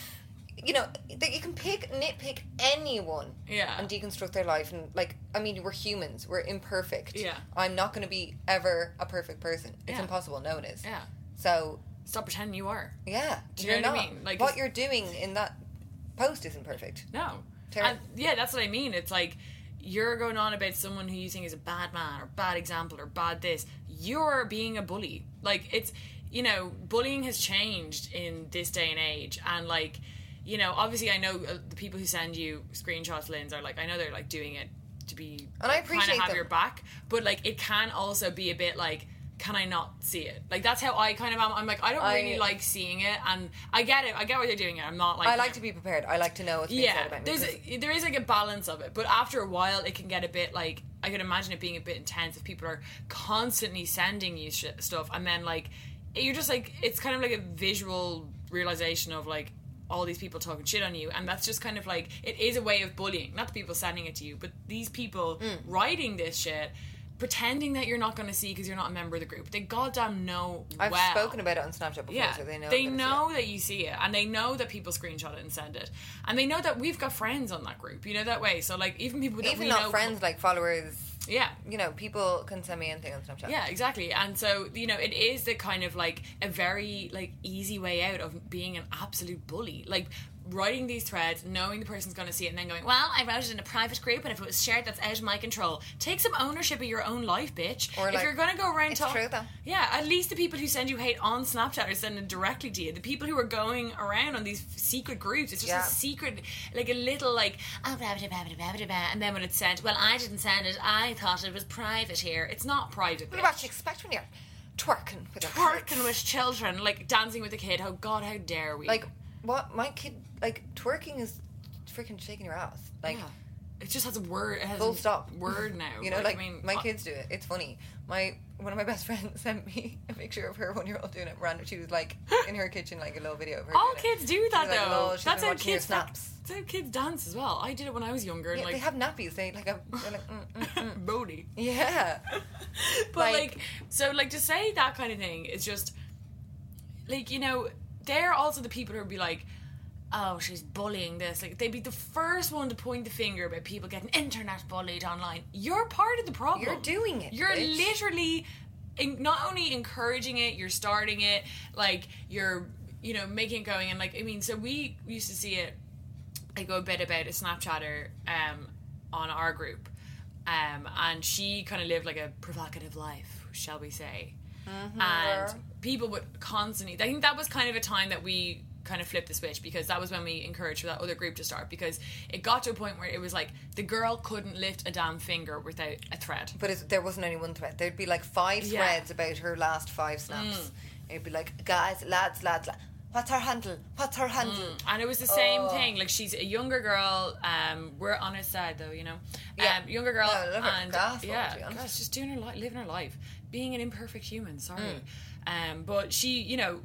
Speaker 3: you know, that you can pick, nitpick anyone.
Speaker 2: Yeah.
Speaker 3: And deconstruct their life. And like, I mean, we're humans. We're imperfect.
Speaker 2: Yeah.
Speaker 3: I'm not going to be ever a perfect person. It's
Speaker 2: Yeah.
Speaker 3: impossible. No one is.
Speaker 2: yeah,
Speaker 3: So
Speaker 2: stop pretending you are.
Speaker 3: yeah,
Speaker 2: Do you know what I mean? Like,
Speaker 3: what you're doing in that post isn't perfect.
Speaker 2: No. And yeah, that's what I mean. It's like you're going on about someone who you think is a bad man or bad example or bad this. You're being a bully. Like it's you know, bullying has changed in this day and age and like you know, obviously I know uh, the people who send you screenshots Lins are like I know they're like doing it to be
Speaker 3: And I
Speaker 2: kind
Speaker 3: appreciate
Speaker 2: of have
Speaker 3: them.
Speaker 2: your back, but like it can also be a bit like can I not see it? Like that's how I kind of am. I'm like I don't
Speaker 3: I-
Speaker 2: really like seeing it, and I get it. I get why they're doing it. I'm not like
Speaker 3: I like to be prepared. I like to know what's being said about me.
Speaker 2: there's a, there is like a balance of it, but after a while, it can get a bit like I can imagine it being a bit intense if people are constantly sending you sh- stuff, and then like you're just like it's kind of like a visual realization of like all these people talking shit on you, and that's just kind of like it is a way of bullying, not the people sending it to you, but these people
Speaker 3: Mm.
Speaker 2: writing this shit. Pretending that you're not going to see because you're not a member of the group. They goddamn know
Speaker 3: I've
Speaker 2: well.
Speaker 3: spoken about it on Snapchat before,
Speaker 2: Yeah,
Speaker 3: so they know.
Speaker 2: they know that you see it, and they know that people screenshot it and send it, and they know that we've got friends on that group. You know that way. So like even people that
Speaker 3: Even not
Speaker 2: know,
Speaker 3: friends, like followers.
Speaker 2: yeah,
Speaker 3: You know, people can send me anything on Snapchat.
Speaker 2: yeah, exactly. And so you know it is the kind of like a very like easy way out of being an absolute bully. Like writing these threads, knowing the person's going to see it, and then going, "Well, I wrote it in a private group, and if it was shared, that's out of my control." Take some ownership of your own life, bitch.
Speaker 3: Or,
Speaker 2: if
Speaker 3: like,
Speaker 2: you're going to go around
Speaker 3: it's
Speaker 2: talk-
Speaker 3: true, though.
Speaker 2: yeah, at least the people who send you hate on Snapchat are sending directly to you. The people who are going around on these secret groups, it's just
Speaker 3: Yeah.
Speaker 2: a secret, like a little like, oh, blah, blah, blah, and then when it's sent, well, I didn't send it. I thought it was private here. It's not private.
Speaker 3: What about you expect when you're twerking with
Speaker 2: Twerking with children, like dancing with a kid. Oh God, how dare we?
Speaker 3: Like, what? My kid, like, twerking is freaking shaking your ass. Like,
Speaker 2: yeah. it just has a word. It has
Speaker 3: full stop.
Speaker 2: Word now.
Speaker 3: You know, like,
Speaker 2: I mean,
Speaker 3: my
Speaker 2: uh,
Speaker 3: kids do it. It's funny. My one of my best friends sent me a picture of her one year old doing it random. She was like in her kitchen, like a little video of her.
Speaker 2: All
Speaker 3: doing it.
Speaker 2: kids do that
Speaker 3: was like,
Speaker 2: though.
Speaker 3: "Lol, she's
Speaker 2: That's how kids
Speaker 3: snaps.
Speaker 2: That's how kids dance as well. I did it when I was younger. And
Speaker 3: Yeah,
Speaker 2: like
Speaker 3: they have nappies. They like. They're like, mm, mm, mm.
Speaker 2: Bodhi.
Speaker 3: yeah.
Speaker 2: but
Speaker 3: Like-
Speaker 2: like, so like to say that kind of thing is just like you know they're also the people who would be like oh she's bullying this like they'd be the first one to point the finger about people getting internet bullied online you're part of the problem
Speaker 3: You're doing it,
Speaker 2: you're
Speaker 3: bitch.
Speaker 2: literally in, not only encouraging it you're starting it like you're you know making it going and like i mean so we used to see it I go a bit about a Snapchatter um, on our group, um, and she kind of lived like a provocative life, shall we say? and people would constantly. I think that was kind of a time that we kind of flipped the switch because that was when we encouraged for that other group to start because it got to a point where it was like the girl couldn't lift a damn finger without a thread.
Speaker 3: But there wasn't only one thread. There'd be like five
Speaker 2: Yeah.
Speaker 3: threads about her last five snaps. It'd be like, guys, lads, lads, lads. What's her handle? What's her handle?
Speaker 2: And it was the same
Speaker 3: Oh.
Speaker 2: thing. Like she's a younger girl. Um, we're on her side though, you know.
Speaker 3: Yeah.
Speaker 2: Um, younger girl.
Speaker 3: No,
Speaker 2: and
Speaker 3: gas,
Speaker 2: yeah,
Speaker 3: honest.
Speaker 2: just doing her life, living her life, being an imperfect human. Sorry.
Speaker 3: Mm.
Speaker 2: Um, but she, you know,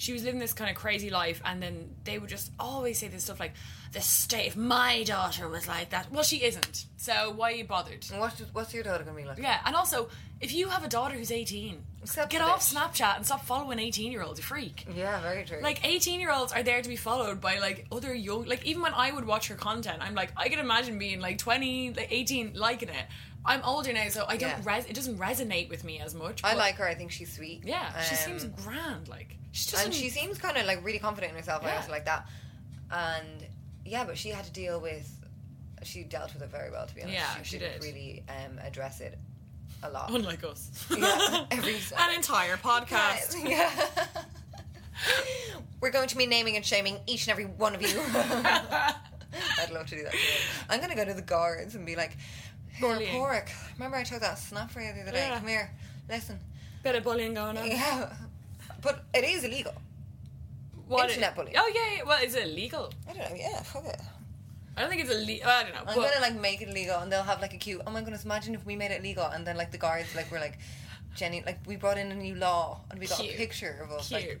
Speaker 2: she was living this kind of crazy life, and then they would just always say this stuff like, "The state if my daughter was like that." Well, she isn't. So why are you bothered?
Speaker 3: And What's, what's your daughter gonna be like?
Speaker 2: Yeah, and also, if you have a daughter who's 18,
Speaker 3: Accept
Speaker 2: get off Snapchat and stop following 18 year olds, you freak.
Speaker 3: Yeah, very true.
Speaker 2: Like 18 year olds are there to be followed by like other young like even when I would watch her content, I'm like I can imagine being like 20, like 18 liking it. I'm older now, so I don't
Speaker 3: Yeah.
Speaker 2: res- it doesn't resonate with me as much.
Speaker 3: I like her. I think she's sweet.
Speaker 2: Yeah, she
Speaker 3: Um,
Speaker 2: seems grand. Like she just
Speaker 3: and she seems kind of like really confident in herself. I
Speaker 2: Yeah.
Speaker 3: also like that. And yeah, but she had to deal with. She dealt with it very well, to be honest.
Speaker 2: Yeah, she
Speaker 3: didn't
Speaker 2: did.
Speaker 3: really um, address it a lot.
Speaker 2: unlike us.
Speaker 3: Yeah, every
Speaker 2: An entire podcast.
Speaker 3: Yeah. We're going to be naming and shaming each and every one of you. I'd love to do that. Too. I'm gonna go to the guards and be like, "Here,
Speaker 2: Bullying.
Speaker 3: Remember I took that snap for you the other day?
Speaker 2: Yeah.
Speaker 3: Come here, listen."
Speaker 2: Bit of bullying going on.
Speaker 3: Yeah, but it is illegal.
Speaker 2: What
Speaker 3: Internet bullying.
Speaker 2: Oh yeah, yeah. Well, is it illegal?
Speaker 3: I don't know. Yeah, fuck it.
Speaker 2: I don't think it's illegal. Oh, I don't know.
Speaker 3: I'm gonna like make it illegal, and they'll have like a queue. Oh my goodness! Imagine if we made it legal, and then like the guards like were like, Jenny, like we brought in a new law, and we got
Speaker 2: Cute.
Speaker 3: a picture of us.
Speaker 2: Cute.
Speaker 3: Like,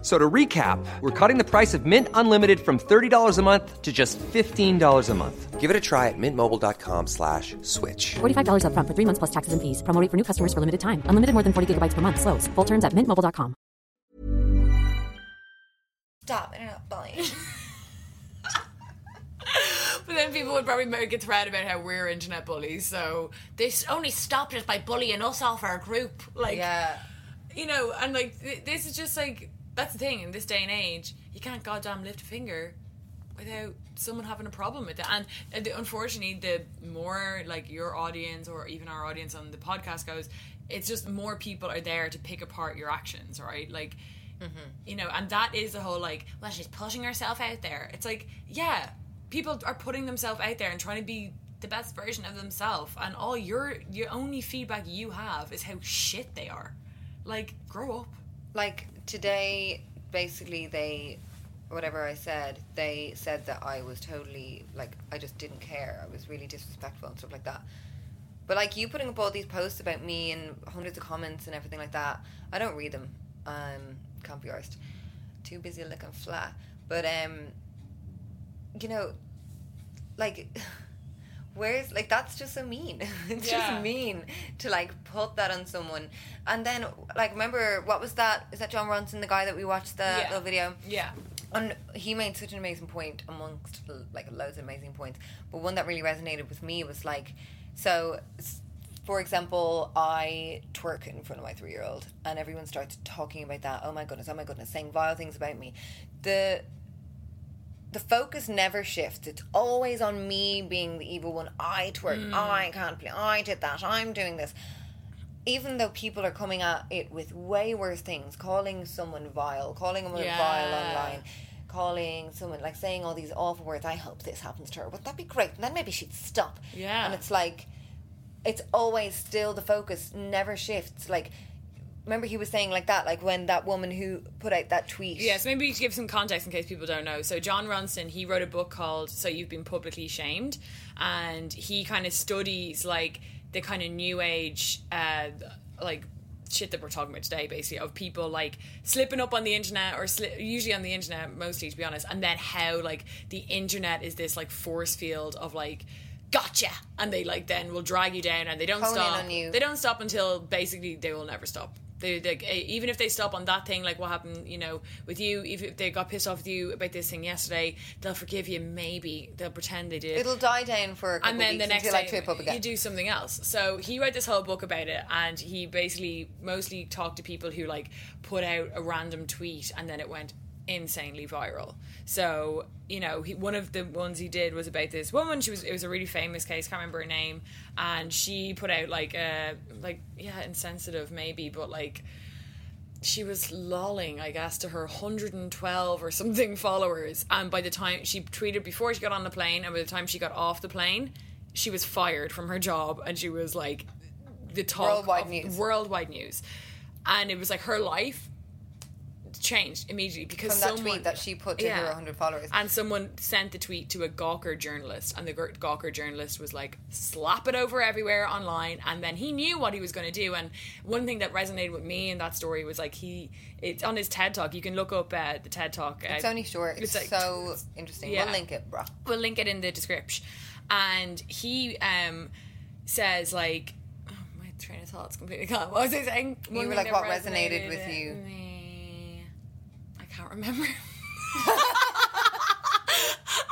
Speaker 4: F- So to recap, we're cutting the price of Mint Unlimited from $30 a month to just $15 a month.
Speaker 5: Give it a try at mintmobile.com slash switch.
Speaker 6: $45 upfront for three months plus taxes and fees. Promo rate for new customers for limited time. Unlimited more than 40 gigabytes per month. Slows. Full terms at mintmobile.com.
Speaker 3: stop internet bullying.
Speaker 2: But then people would probably make a thread about how we're internet bullies. So they only stopped us by bullying us off our group. Like,
Speaker 3: yeah,
Speaker 2: you know, and like th- this is just like that's the thing in this day and age. You can't goddamn lift a finger without someone having a problem with it. And uh, the, unfortunately, the more like your audience or even our audience on the podcast goes, it's just more people are there to pick apart your actions, right? Like. You know, and that is the whole like, well, she's putting herself out there. It's like, yeah, people are putting themselves out there and trying to be the best version of themselves, and all your your only feedback you have is how shit they are. Like, grow up.
Speaker 3: like today, basically they, whatever I said, they said that I was totally like I just didn't care. I was really disrespectful and stuff like that. But like you putting up all these posts about me and hundreds of comments and everything like that, I don't read them. Um, can't be arsed. Too busy looking flat. But um, you know, like. Where's like that's just so mean. it's
Speaker 2: Yeah.
Speaker 3: just mean to like put that on someone. And then like remember what was that? Is that Jon Ronson, the guy that we watched the
Speaker 2: Yeah.
Speaker 3: little video?
Speaker 2: Yeah.
Speaker 3: And he made such an amazing point amongst like loads of amazing points. But one that really resonated with me was like, so for example, I twerk in front of my three year old, and everyone starts talking about that. Oh my goodness! Oh my goodness! Saying vile things about me. The the focus never shifts. It's always on me being the evil one. I twerk. Mm. I can't play. I did that. I'm doing this. Even though people are coming at it with way worse things, calling someone vile, calling someone
Speaker 2: Yeah.
Speaker 3: vile online, calling someone like saying all these awful words. I hope this happens to her. Would that be great? And then maybe she'd stop.
Speaker 2: Yeah.
Speaker 3: And it's like, it's always still the focus never shifts. Like, remember he was saying like that, like when that woman who put out that tweet.
Speaker 2: Yes, maybe should give some context in case people don't know. So Jon Ronson, he wrote a book called "So You've Been Publicly Shamed," and he kind of studies like the kind of new age, uh, like shit that we're talking about today, basically of people like slipping up on the internet or sli- usually on the internet mostly, to be honest, and then how like the internet is this like force field of like. Gotcha, and they like then will drag you down, and they don't stop.
Speaker 3: on you.
Speaker 2: They don't stop until basically they will never stop They like eh, even if they stop on that thing, like what happened, you know, with you. If if they got pissed off with you about this thing yesterday, they'll forgive you. Maybe they'll pretend they did.
Speaker 3: It'll die down for a couple
Speaker 2: and then the next day
Speaker 3: trip up again.
Speaker 2: you do something else. So he wrote this whole book about it, and he basically mostly talked to people who like put out a random tweet, and then it went insanely viral. So you know, he, one of the ones he did was about this woman. She was it was a really famous case. Can't remember her name, and she put out like a like yeah insensitive maybe, but like she was lolling, I guess, to her 112 or something followers. And by the time she tweeted before she got on the plane, and by the time she got off the plane, she was fired from her job, and she was like the talk
Speaker 3: Worldwide news.
Speaker 2: worldwide news. And it was like her life changed immediately because
Speaker 3: From that
Speaker 2: someone
Speaker 3: tweet that she put to her 100 followers.
Speaker 2: and someone sent the tweet to a Gawker journalist, and the Gawker- journalist was like, slap it over everywhere online. And then he knew what he was going to do. And one thing that resonated with me in that story was like, he, it's on his TED Talk. You can look up uh, the TED Talk. Uh,
Speaker 3: It's only short. It's,
Speaker 2: like-
Speaker 3: so interesting.
Speaker 2: Yeah.
Speaker 3: We'll link it, bro.
Speaker 2: We'll link it in the description. And he um, says, like, oh, my train of thought's completely gone. What was I saying?
Speaker 3: You
Speaker 2: One
Speaker 3: were like, what resonated with you?
Speaker 2: me- can't remember.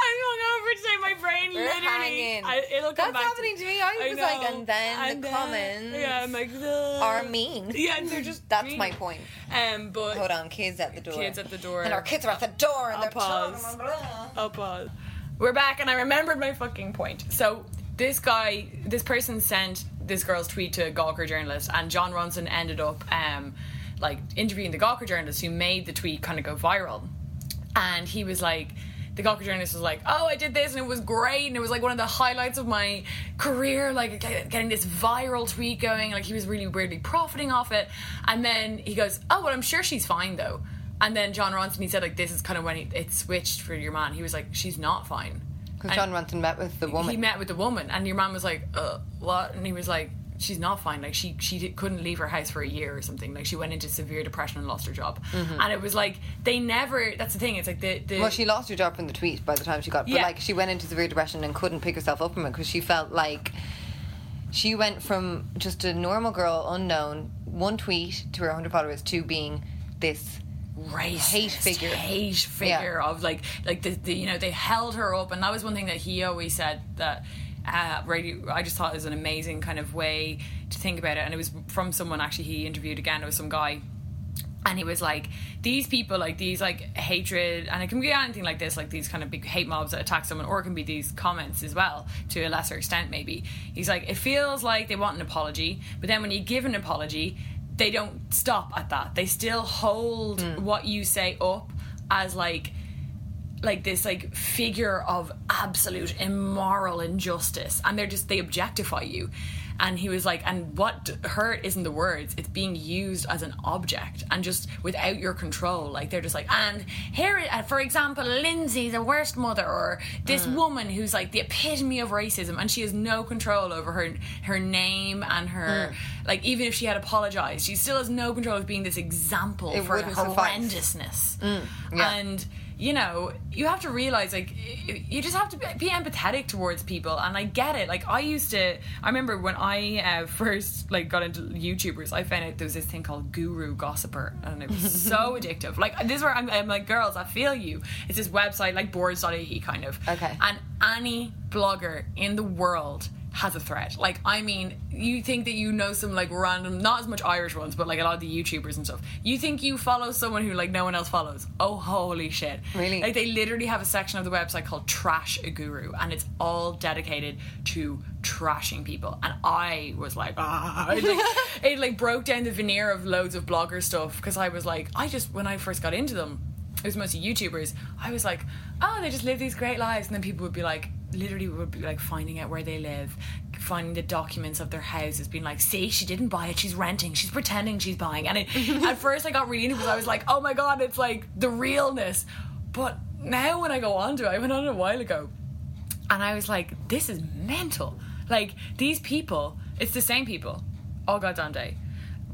Speaker 2: I'm hungover today. My brain
Speaker 3: We're
Speaker 2: literally. I, it'll come
Speaker 3: That's
Speaker 2: back.
Speaker 3: happening to me. I was like, and then the comments
Speaker 2: Yeah, I'm like, the,
Speaker 3: Are mean.
Speaker 2: Yeah, and they're just.
Speaker 3: That's
Speaker 2: mean.
Speaker 3: my point.
Speaker 2: Um, but
Speaker 3: Hold on, kids at the door.
Speaker 2: Kids at the door.
Speaker 3: And our kids are at the door and
Speaker 2: I'll
Speaker 3: they're
Speaker 2: pause. I'll pause. We're back, and I remembered my fucking point. So this guy, this person sent this girl's tweet to a Gawker journalist, and Jon Ronson ended up um, like interviewing the Gawker journalist who made the tweet kind of go viral, and he was like. The Gawker journalist was like, "Oh, I did this and it was great, and it was like one of the highlights of my career, like getting this viral tweet going. Like he was really weirdly profiting off it." And then he goes, "Oh, well, I'm sure she's fine though." And then Jon Ronson, he said, like, this is kind of when it, it switched for your man. He was like, she's not fine.
Speaker 3: Because Jon Ronson met with the woman.
Speaker 2: He met with the woman, and your man was like, uh, what? And he was like, she's not fine. Like, she she couldn't leave her house for a year or something. Like, she went into severe depression and lost her job. And it was like, they never, that's the thing, it's like the. the
Speaker 3: Mm-hmm. well, she lost her job from the tweet by the time she got. But
Speaker 2: Yeah.
Speaker 3: like, she went into severe depression and couldn't pick herself up from it because she felt like she went from just a normal girl, unknown, one tweet to her 100 followers to being this
Speaker 2: racist
Speaker 3: hate figure.
Speaker 2: hate figure of like like the, the you know they held her up and that was one thing that he always said that uh, radio I just thought it was an amazing kind of way to think about it. And it was from someone actually he interviewed again. It was some guy. And he was like these people like these like hatred and it can be anything like this like these kind of big hate mobs that attack someone or it can be these comments as well to a lesser extent maybe. He's like it feels like they want an apology but then when you give an apology they don't stop at that. They still hold what you say up as like like this like figure of absolute immoral injustice and they're just they objectify you. And he was like and what hurt isn't the words it's being used as an object and just without your control. Like they're just like and here uh, for example lindsay the worst mother or this mm. woman who's like the epitome of racism and she has no control over her her name and her mm. like even if she had apologized she still has no control of being this example
Speaker 3: It
Speaker 2: for horrendousness.
Speaker 3: Mm, yeah.
Speaker 2: and you know you have to realize like you just have to be- empathetic towards people and i get it. Like i used to i remember when i uh, first like got into youtubers i found out there was this thing called guru gossiper and it was so addictive. Like this is where I'm, I'm like girls i feel you. It's this website like boards.ie kind of.
Speaker 3: Okay.
Speaker 2: and any blogger in the world has a threat. Like, I mean, you think that you know some like random, not as much Irish ones, but like a lot of the YouTubers and stuff. You think you follow someone who like no one else follows. Oh, holy shit!
Speaker 3: Really?
Speaker 2: Like, they literally have a section of the website called Trash a Guru, and it's all dedicated to trashing people. And I was like, ah, it like, it like broke down the veneer of loads of blogger stuff because I was like, I just when I first got into them it was mostly YouTubers. I was like, oh, they just live these great lives, and then people would be like, literally would be like finding out where they live, finding the documents of their houses, being like, see, she didn't buy it, she's renting, she's pretending she's buying, and it, at first I got really into it because I was like, oh my god, it's like the realness, but now when I go on to it, I went on it a while ago, and I was like, this is mental. Like these people, it's the same people, all goddamn day.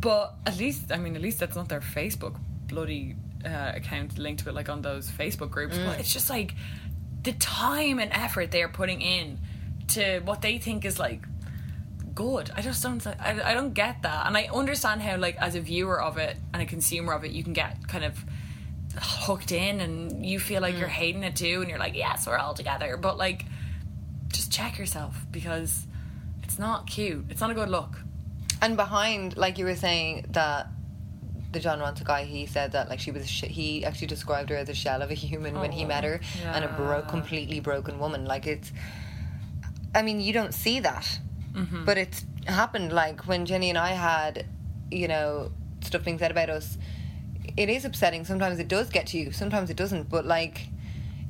Speaker 2: But at least, I mean, at least that's not their Facebook bloody uh, account linked to it, like on those Facebook groups. But it's just like the time and effort they are putting in to what they think is like good. I just don't. I, I don't get that, and I understand how, like, as a viewer of it and a consumer of it, you can get kind of hooked in, and you feel like you're mm. hating it too, and you're like, yes, we're all together. But like, just check yourself because it's not cute. It's not a good look.
Speaker 3: And behind, like you were saying, that the Jon Ronson guy, he said that like she was, sh- he actually described her as a shell of a human when he oh, met her, and a bro- completely broken woman. Like it's, I mean, you don't see that, mm-hmm. but it's happened. Like when Jenny and I had, you know, stuff being said about us. It is upsetting. Sometimes it does get to you. Sometimes it doesn't. But like,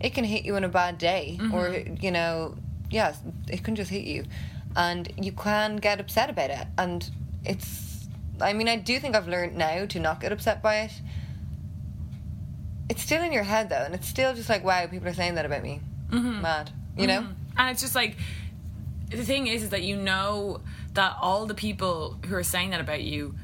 Speaker 3: it can hit you on a bad day, mm-hmm. or you know, yes, it can just hit you, and you can get upset about it. And it's, I mean, I do think I've learned now to not get upset by it. It's still in your head though, and it's still just like, wow, people are saying that about me. Mm-hmm. Mad, you know? Mm-hmm.
Speaker 2: And it's just like the thing is, is that you know that all the people who are saying that about you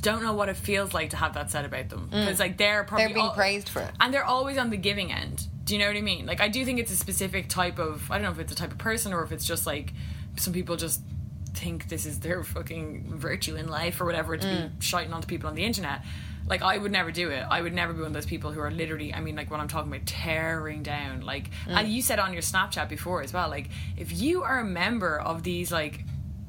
Speaker 2: don't know what it feels like to have that said about them mm. because like they're probably
Speaker 3: They're being
Speaker 2: al-
Speaker 3: praised for it.
Speaker 2: and they're always on the giving end. Do you know what I mean? Like I do think it's a specific type of I don't know if it's a type of person or if it's just like some people just think this is their fucking virtue in life or whatever to
Speaker 3: Mm.
Speaker 2: be shouting onto people on the internet. Like I would never do it. I would never be one of those people who are literally I mean like when I'm talking about tearing down like
Speaker 3: Mm.
Speaker 2: and you said on your Snapchat before as well like if you are a member of these like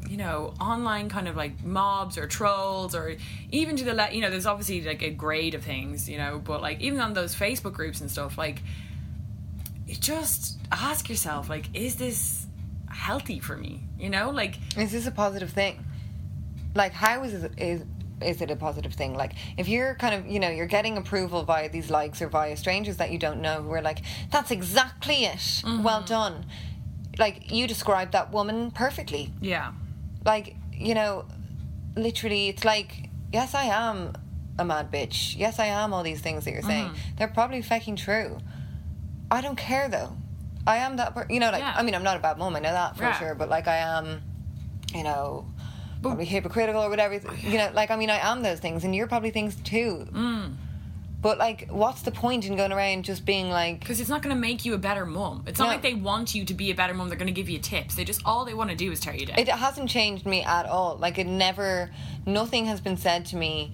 Speaker 2: you know, online kind of like mobs or trolls or even to the le- you know, there's obviously like a grade of things, you know, but like even on those Facebook groups and stuff, like you just ask yourself, like, is this healthy for me? You know, like
Speaker 3: Is this a positive thing? Like, how is it, is is it a positive thing? Like, if you're kind of, you know, you're getting approval via these likes or via strangers that you don't know who are like, that's exactly it. Mm-hmm. Well done. Like, you described that woman perfectly.
Speaker 2: yeah.
Speaker 3: Like, you know, literally, it's like, yes, I am a mad bitch. Yes, I am all these things that you're saying. Mm-hmm. They're probably fucking true. I don't care though. I am that, per- you know, like,
Speaker 2: Yeah.
Speaker 3: I mean, I'm not a bad mom, I know that for
Speaker 2: Yeah.
Speaker 3: sure, but like, I am, you know, probably hypocritical or whatever. You know, like, I mean, I am those things, and you're probably things too.
Speaker 2: Mm.
Speaker 3: But like, what's the point in going around just being like,
Speaker 2: Because it's not going to make you a better mom. It's not
Speaker 3: No.
Speaker 2: like they want you to be a better mom. They're going to give you tips. They just all they want to do is tear you down.
Speaker 3: it hasn't changed me at all. Like it never, nothing has been said to me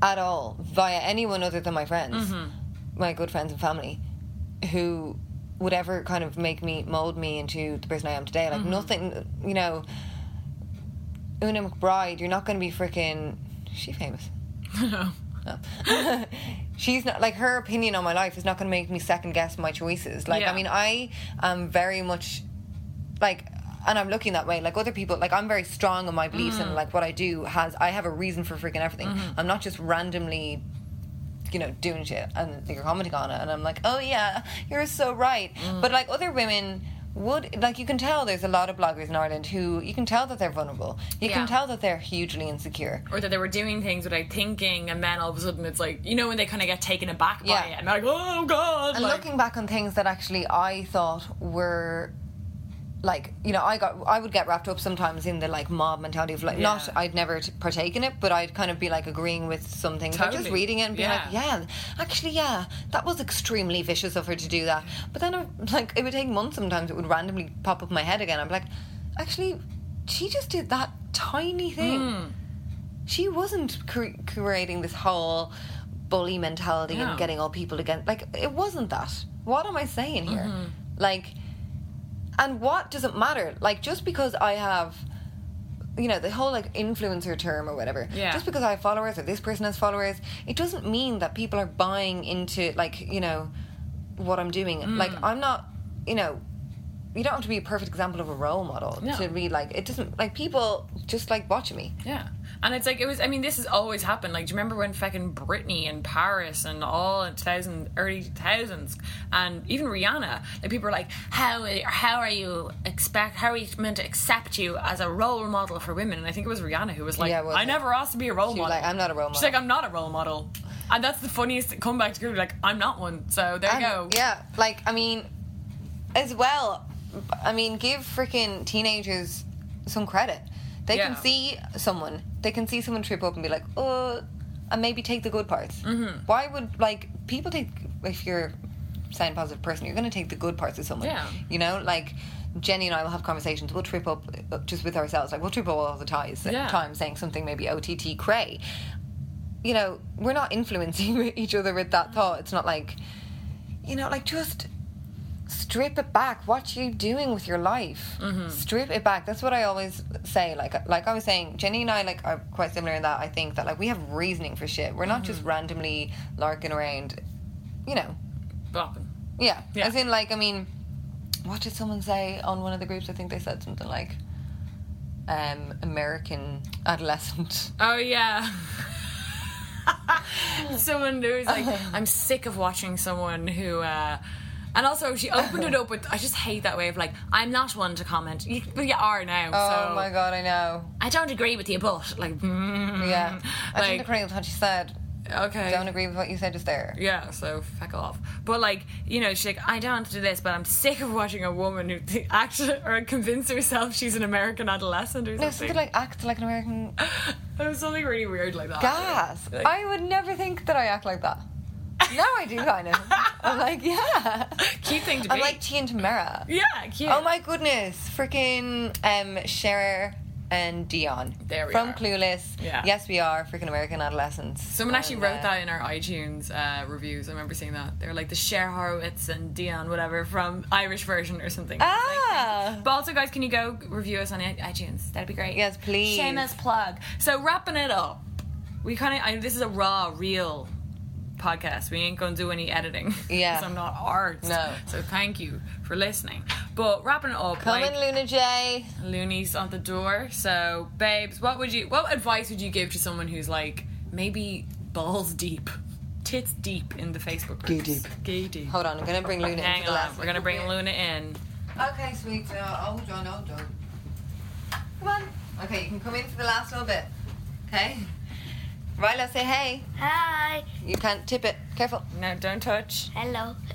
Speaker 3: at all via anyone other than my friends, my good friends and family, who would ever kind of make me mold me into the person I am today. Like mm-hmm. nothing, you know. Una McBride, you're not going to be freaking. She famous? No. She's not like her opinion on my life is not going to make me second guess my choices. Like
Speaker 2: Yeah.
Speaker 3: I mean, I am very much like and I'm looking that way like other people like I'm very strong in my beliefs and mm-hmm. like what I do has I have a reason for freaking everything mm-hmm. I'm not just randomly you know doing shit and you're commenting on it and I'm like oh yeah you're so right mm. but like other women would like you can tell there's a lot of bloggers in Ireland who you can tell that they're vulnerable you
Speaker 2: Yeah.
Speaker 3: can tell that they're hugely insecure
Speaker 2: or that they were doing things without thinking, and then all of a sudden it's like you know when they kind of get taken aback by
Speaker 3: Yeah.
Speaker 2: it, and they're like, "Oh God!"
Speaker 3: and
Speaker 2: like,
Speaker 3: looking back on things that actually I thought were like you know I got I would get wrapped up sometimes in the like mob mentality of like not I'd never t- partake in it but I'd kind of be like agreeing with some things like just reading it and being
Speaker 2: Yeah.
Speaker 3: like yeah actually yeah that was extremely vicious of her to do that but then I'm, like it would take months sometimes it would randomly pop up my head again I'm like actually she just did that tiny thing
Speaker 2: Hmm.
Speaker 3: she wasn't cre- creating this whole bully mentality
Speaker 2: No.
Speaker 3: and getting all people against like it wasn't that what am i saying here
Speaker 2: Mm-hmm.
Speaker 3: like and what does it matter like just because i have you know the whole like influencer term or whatever
Speaker 2: Yeah.
Speaker 3: just because i have followers or this person has followers it doesn't mean that people are buying into like you know what i'm doing
Speaker 2: Mm.
Speaker 3: like i'm not you know you don't have to be a perfect example of a role model
Speaker 2: No.
Speaker 3: to be like it doesn't like people just like watching me
Speaker 2: Yeah. And it's like it was I mean, this has always happened. Like, do you remember when fucking Britney and Paris and all in thousand early thousands and even Rihanna, like people were like, How how are you expect how are you meant to accept you as a role model for women? And I think it was Rihanna who was like,
Speaker 3: Yeah, was.
Speaker 2: I never asked to be a role
Speaker 3: She
Speaker 2: model.
Speaker 3: like, "I'm not a role model.
Speaker 2: She's like, I'm not a role model. And that's the funniest comeback to go like, I'm not one. So there you go.
Speaker 3: Yeah, like I mean, as well. I mean, give freaking teenagers some credit. They
Speaker 2: Yeah.
Speaker 3: can see someone. They can see someone trip up and be like, "Oh," and maybe take the good parts. Mm-hmm. Why would like people take if you're a sound positive person, you're going to take the good parts of someone.
Speaker 2: Yeah.
Speaker 3: You know, like Jenny and I will have conversations. We'll trip up uh, just with ourselves. Like we'll trip up all the ties,
Speaker 2: Yeah.
Speaker 3: time saying something maybe OTT cray. You know, we're not influencing each other with that thought. It's not like, you know, like just strip it back. What are you doing with your life?
Speaker 2: Mm-hmm.
Speaker 3: Strip it back. That's what I always say. Like, like I was saying, Jenny and I like are quite similar in that. I think that like we have reasoning for shit. We're not
Speaker 2: Mm-hmm.
Speaker 3: just randomly larking around. You know,
Speaker 2: Bopping.
Speaker 3: yeah.
Speaker 2: Yeah.
Speaker 3: As in, like, I mean, what did someone say on one of the groups? I think they said something like, um, American adolescent.
Speaker 2: Oh yeah. someone who was like, I'm sick of watching someone who. uh and also, she opened it up with. I just hate that way of like, I'm not one to comment. You, but you are now.
Speaker 3: Oh
Speaker 2: so
Speaker 3: my god, I know.
Speaker 2: I don't agree with you, but like, mm,
Speaker 3: Yeah. I
Speaker 2: like,
Speaker 3: didn't agree with what you said.
Speaker 2: okay,
Speaker 3: Don't agree with what you said just there.
Speaker 2: Yeah, so feck off. But like, you know, she's like, I don't want to do this, but I'm sick of watching a woman who th- actually or convince herself she's an American adolescent or
Speaker 3: No,
Speaker 2: something.
Speaker 3: something like act like an American
Speaker 2: it was something really weird like that.
Speaker 3: gas.
Speaker 2: Like-
Speaker 3: I would never think that I act like that. Now I do kind of. I'm like, yeah.
Speaker 2: Cute thing to be.
Speaker 3: I'm like T and Tamara.
Speaker 2: yeah, cute.
Speaker 3: Oh my goodness, freaking um, Cher and Dion
Speaker 2: There we
Speaker 3: from
Speaker 2: are.
Speaker 3: Clueless.
Speaker 2: Yeah.
Speaker 3: Yes, we are freaking American adolescents.
Speaker 2: Someone actually
Speaker 3: And,
Speaker 2: wrote
Speaker 3: uh,
Speaker 2: that in our iTunes uh, reviews. I remember seeing that. They're like the Cher Horowitz and Dion, whatever, from Irish version or something. Was like,
Speaker 3: Ah.
Speaker 2: But also, guys, can you go review us on iTunes? That'd be great.
Speaker 3: Yes, please.
Speaker 2: Shameless plug. So wrapping it up, we kind of. This is a raw, real podcast. We ain't gonna do any editing.
Speaker 3: Yeah,
Speaker 2: I'm not art.
Speaker 3: No.
Speaker 2: So thank you for listening. But wrapping it up,
Speaker 3: Come
Speaker 2: like,
Speaker 3: Luna J.
Speaker 2: Looney's on the door. So, babes, what would you? What advice would you give to someone who's like maybe balls deep, tits deep in the Facebook groups?
Speaker 3: Gay deep.
Speaker 2: Gay deep.
Speaker 3: Hold on, I'm gonna bring Luna
Speaker 2: Hang
Speaker 3: the
Speaker 2: on, we're gonna bring. Luna in.
Speaker 3: Okay, sweet. Uh, hold on, hold on. Come on. Okay, you can come in for the last little bit. Okay. Ryla, say hey.
Speaker 7: Hi.
Speaker 3: You can't tip it. Careful.
Speaker 2: No, don't touch.
Speaker 7: Hello.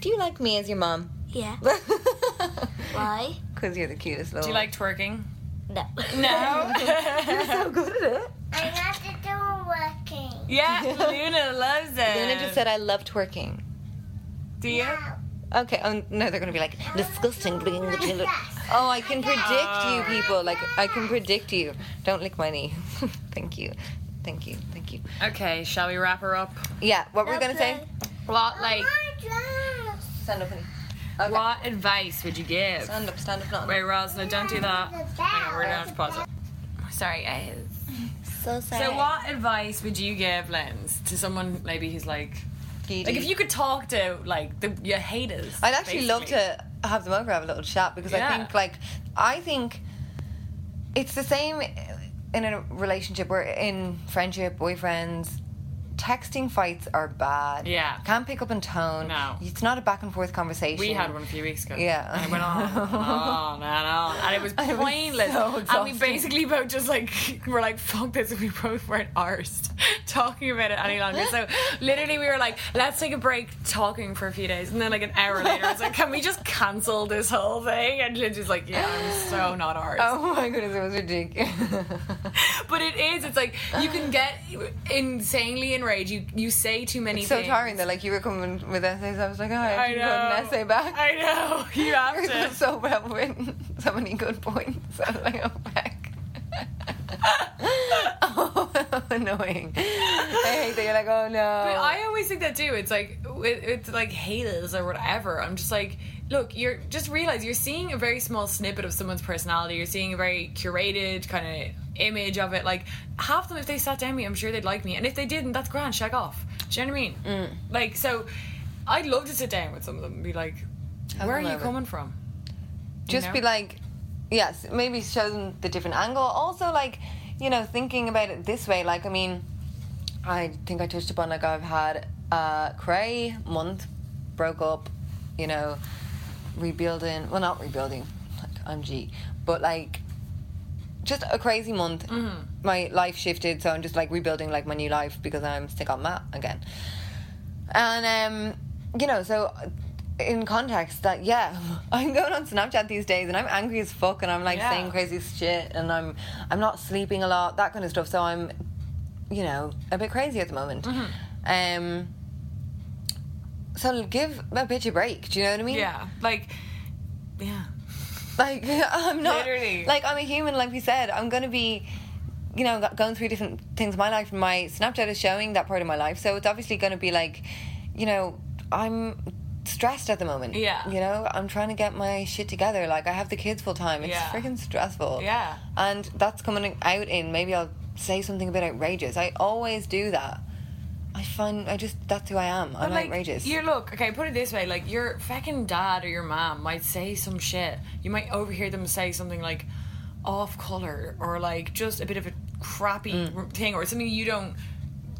Speaker 3: Do you like me as your mom?
Speaker 7: yeah. Why?
Speaker 3: Because you're the cutest little.
Speaker 2: Do you like twerking?
Speaker 7: No.
Speaker 2: No.
Speaker 3: You're so good at it.
Speaker 7: I got to do working.
Speaker 2: yeah, Luna loves it.
Speaker 3: Luna just said I love twerking.
Speaker 2: Do you?
Speaker 3: Okay. Oh no, they're gonna be like disgusting bringing the children. Oh, I can predict you, people. Like I can predict you. Don't lick my knee. Thank you. Thank you. Thank you.
Speaker 2: Okay, shall we wrap her up?
Speaker 3: Yeah. What were we gonna say?
Speaker 2: What like?
Speaker 3: Stand up, honey. Okay.
Speaker 2: What advice would you give?
Speaker 3: Stand up. Stand up. Not.
Speaker 2: Wait, Roz, no, don't do that. Hang on, we're gonna have to pause it. Sorry, guys.
Speaker 7: So sorry.
Speaker 2: So, what advice would you give, Lens, to someone maybe who's like,
Speaker 3: Giddy.
Speaker 2: like if you could talk to like the your haters?
Speaker 3: I'd actually love to have them over, have a little chat because I think, like, I think it's the same in a relationship or in friendship, boyfriends. Texting fights are bad.
Speaker 2: Yeah.
Speaker 3: Can't pick up in tone.
Speaker 2: No.
Speaker 3: It's not a back and forth conversation.
Speaker 2: We had one a few weeks ago.
Speaker 3: Yeah.
Speaker 2: And it went on and on and on. And it was
Speaker 3: I was
Speaker 2: pointless.
Speaker 3: so
Speaker 2: and we basically both just like, we were like, fuck this. And we both weren't arsed talking about it any longer. So literally, we were like, let's take a break talking for a few days. And then, like, an hour later, I was like, can we just cancel this whole thing? And Lindsay's like, yeah, I'm so not arsed.
Speaker 3: Oh my goodness, it was ridiculous.
Speaker 2: But it is. It's like you can get insanely You you say too many
Speaker 3: it's so
Speaker 2: things.
Speaker 3: tiring that like you were coming with essays. I was like, oh, I
Speaker 2: I know.
Speaker 3: an essay back.
Speaker 2: I know. You have to.
Speaker 3: so well written, so many good points. I was like, oh heck. oh, annoying. I hate that you're like, oh no.
Speaker 2: But I always think that too. It's like with like haters or whatever. I'm just like, look, you're just realize you're seeing a very small snippet of someone's personality. You're seeing a very curated kind of image of it. Like half them, if they sat down with me, I'm sure they'd like me, and if they didn't, that's grand. Check off. Do you know what I mean?
Speaker 3: Mm.
Speaker 2: Like so, I'd love to sit down with some of them and be like, where are you
Speaker 3: over.
Speaker 2: coming from? You
Speaker 3: just
Speaker 2: know?
Speaker 3: be like yes maybe show them the different angle also like you know thinking about it this way like i mean i think i touched upon like i've had a cray month broke up you know rebuilding well not rebuilding like i'm g but like just a crazy month my life shifted so i'm just like rebuilding like my new life because i'm sick on mat again and um, you know, so in context that yeah, I'm going on Snapchat these days and I'm angry as fuck and I'm like
Speaker 2: Yeah.
Speaker 3: saying crazy shit and I'm I'm not sleeping a lot, that kind of stuff. So I'm, you know, a bit crazy at the moment. Um So give a bitch a break. Do you know what I mean?
Speaker 2: Yeah, like, yeah.
Speaker 3: Like I'm not
Speaker 2: Literally.
Speaker 3: like I'm a human. Like we said, I'm gonna be, you know, going through different things in my life. My Snapchat is showing that part of my life, so it's obviously gonna be like, you know, I'm stressed at the moment.
Speaker 2: Yeah.
Speaker 3: You know, I'm trying to get my shit together. Like I have the kids full time. It's
Speaker 2: Yeah.
Speaker 3: freaking stressful.
Speaker 2: Yeah.
Speaker 3: And that's coming out in maybe I'll say something a bit outrageous. I always do that. I find I just that's who I am. I'm
Speaker 2: like,
Speaker 3: outrageous.
Speaker 2: You're look okay. Put it this way: like your fucking dad or your mom might say some shit. You might overhear them say something like off color or like just a bit of a crappy
Speaker 3: Mm.
Speaker 2: thing or something you don't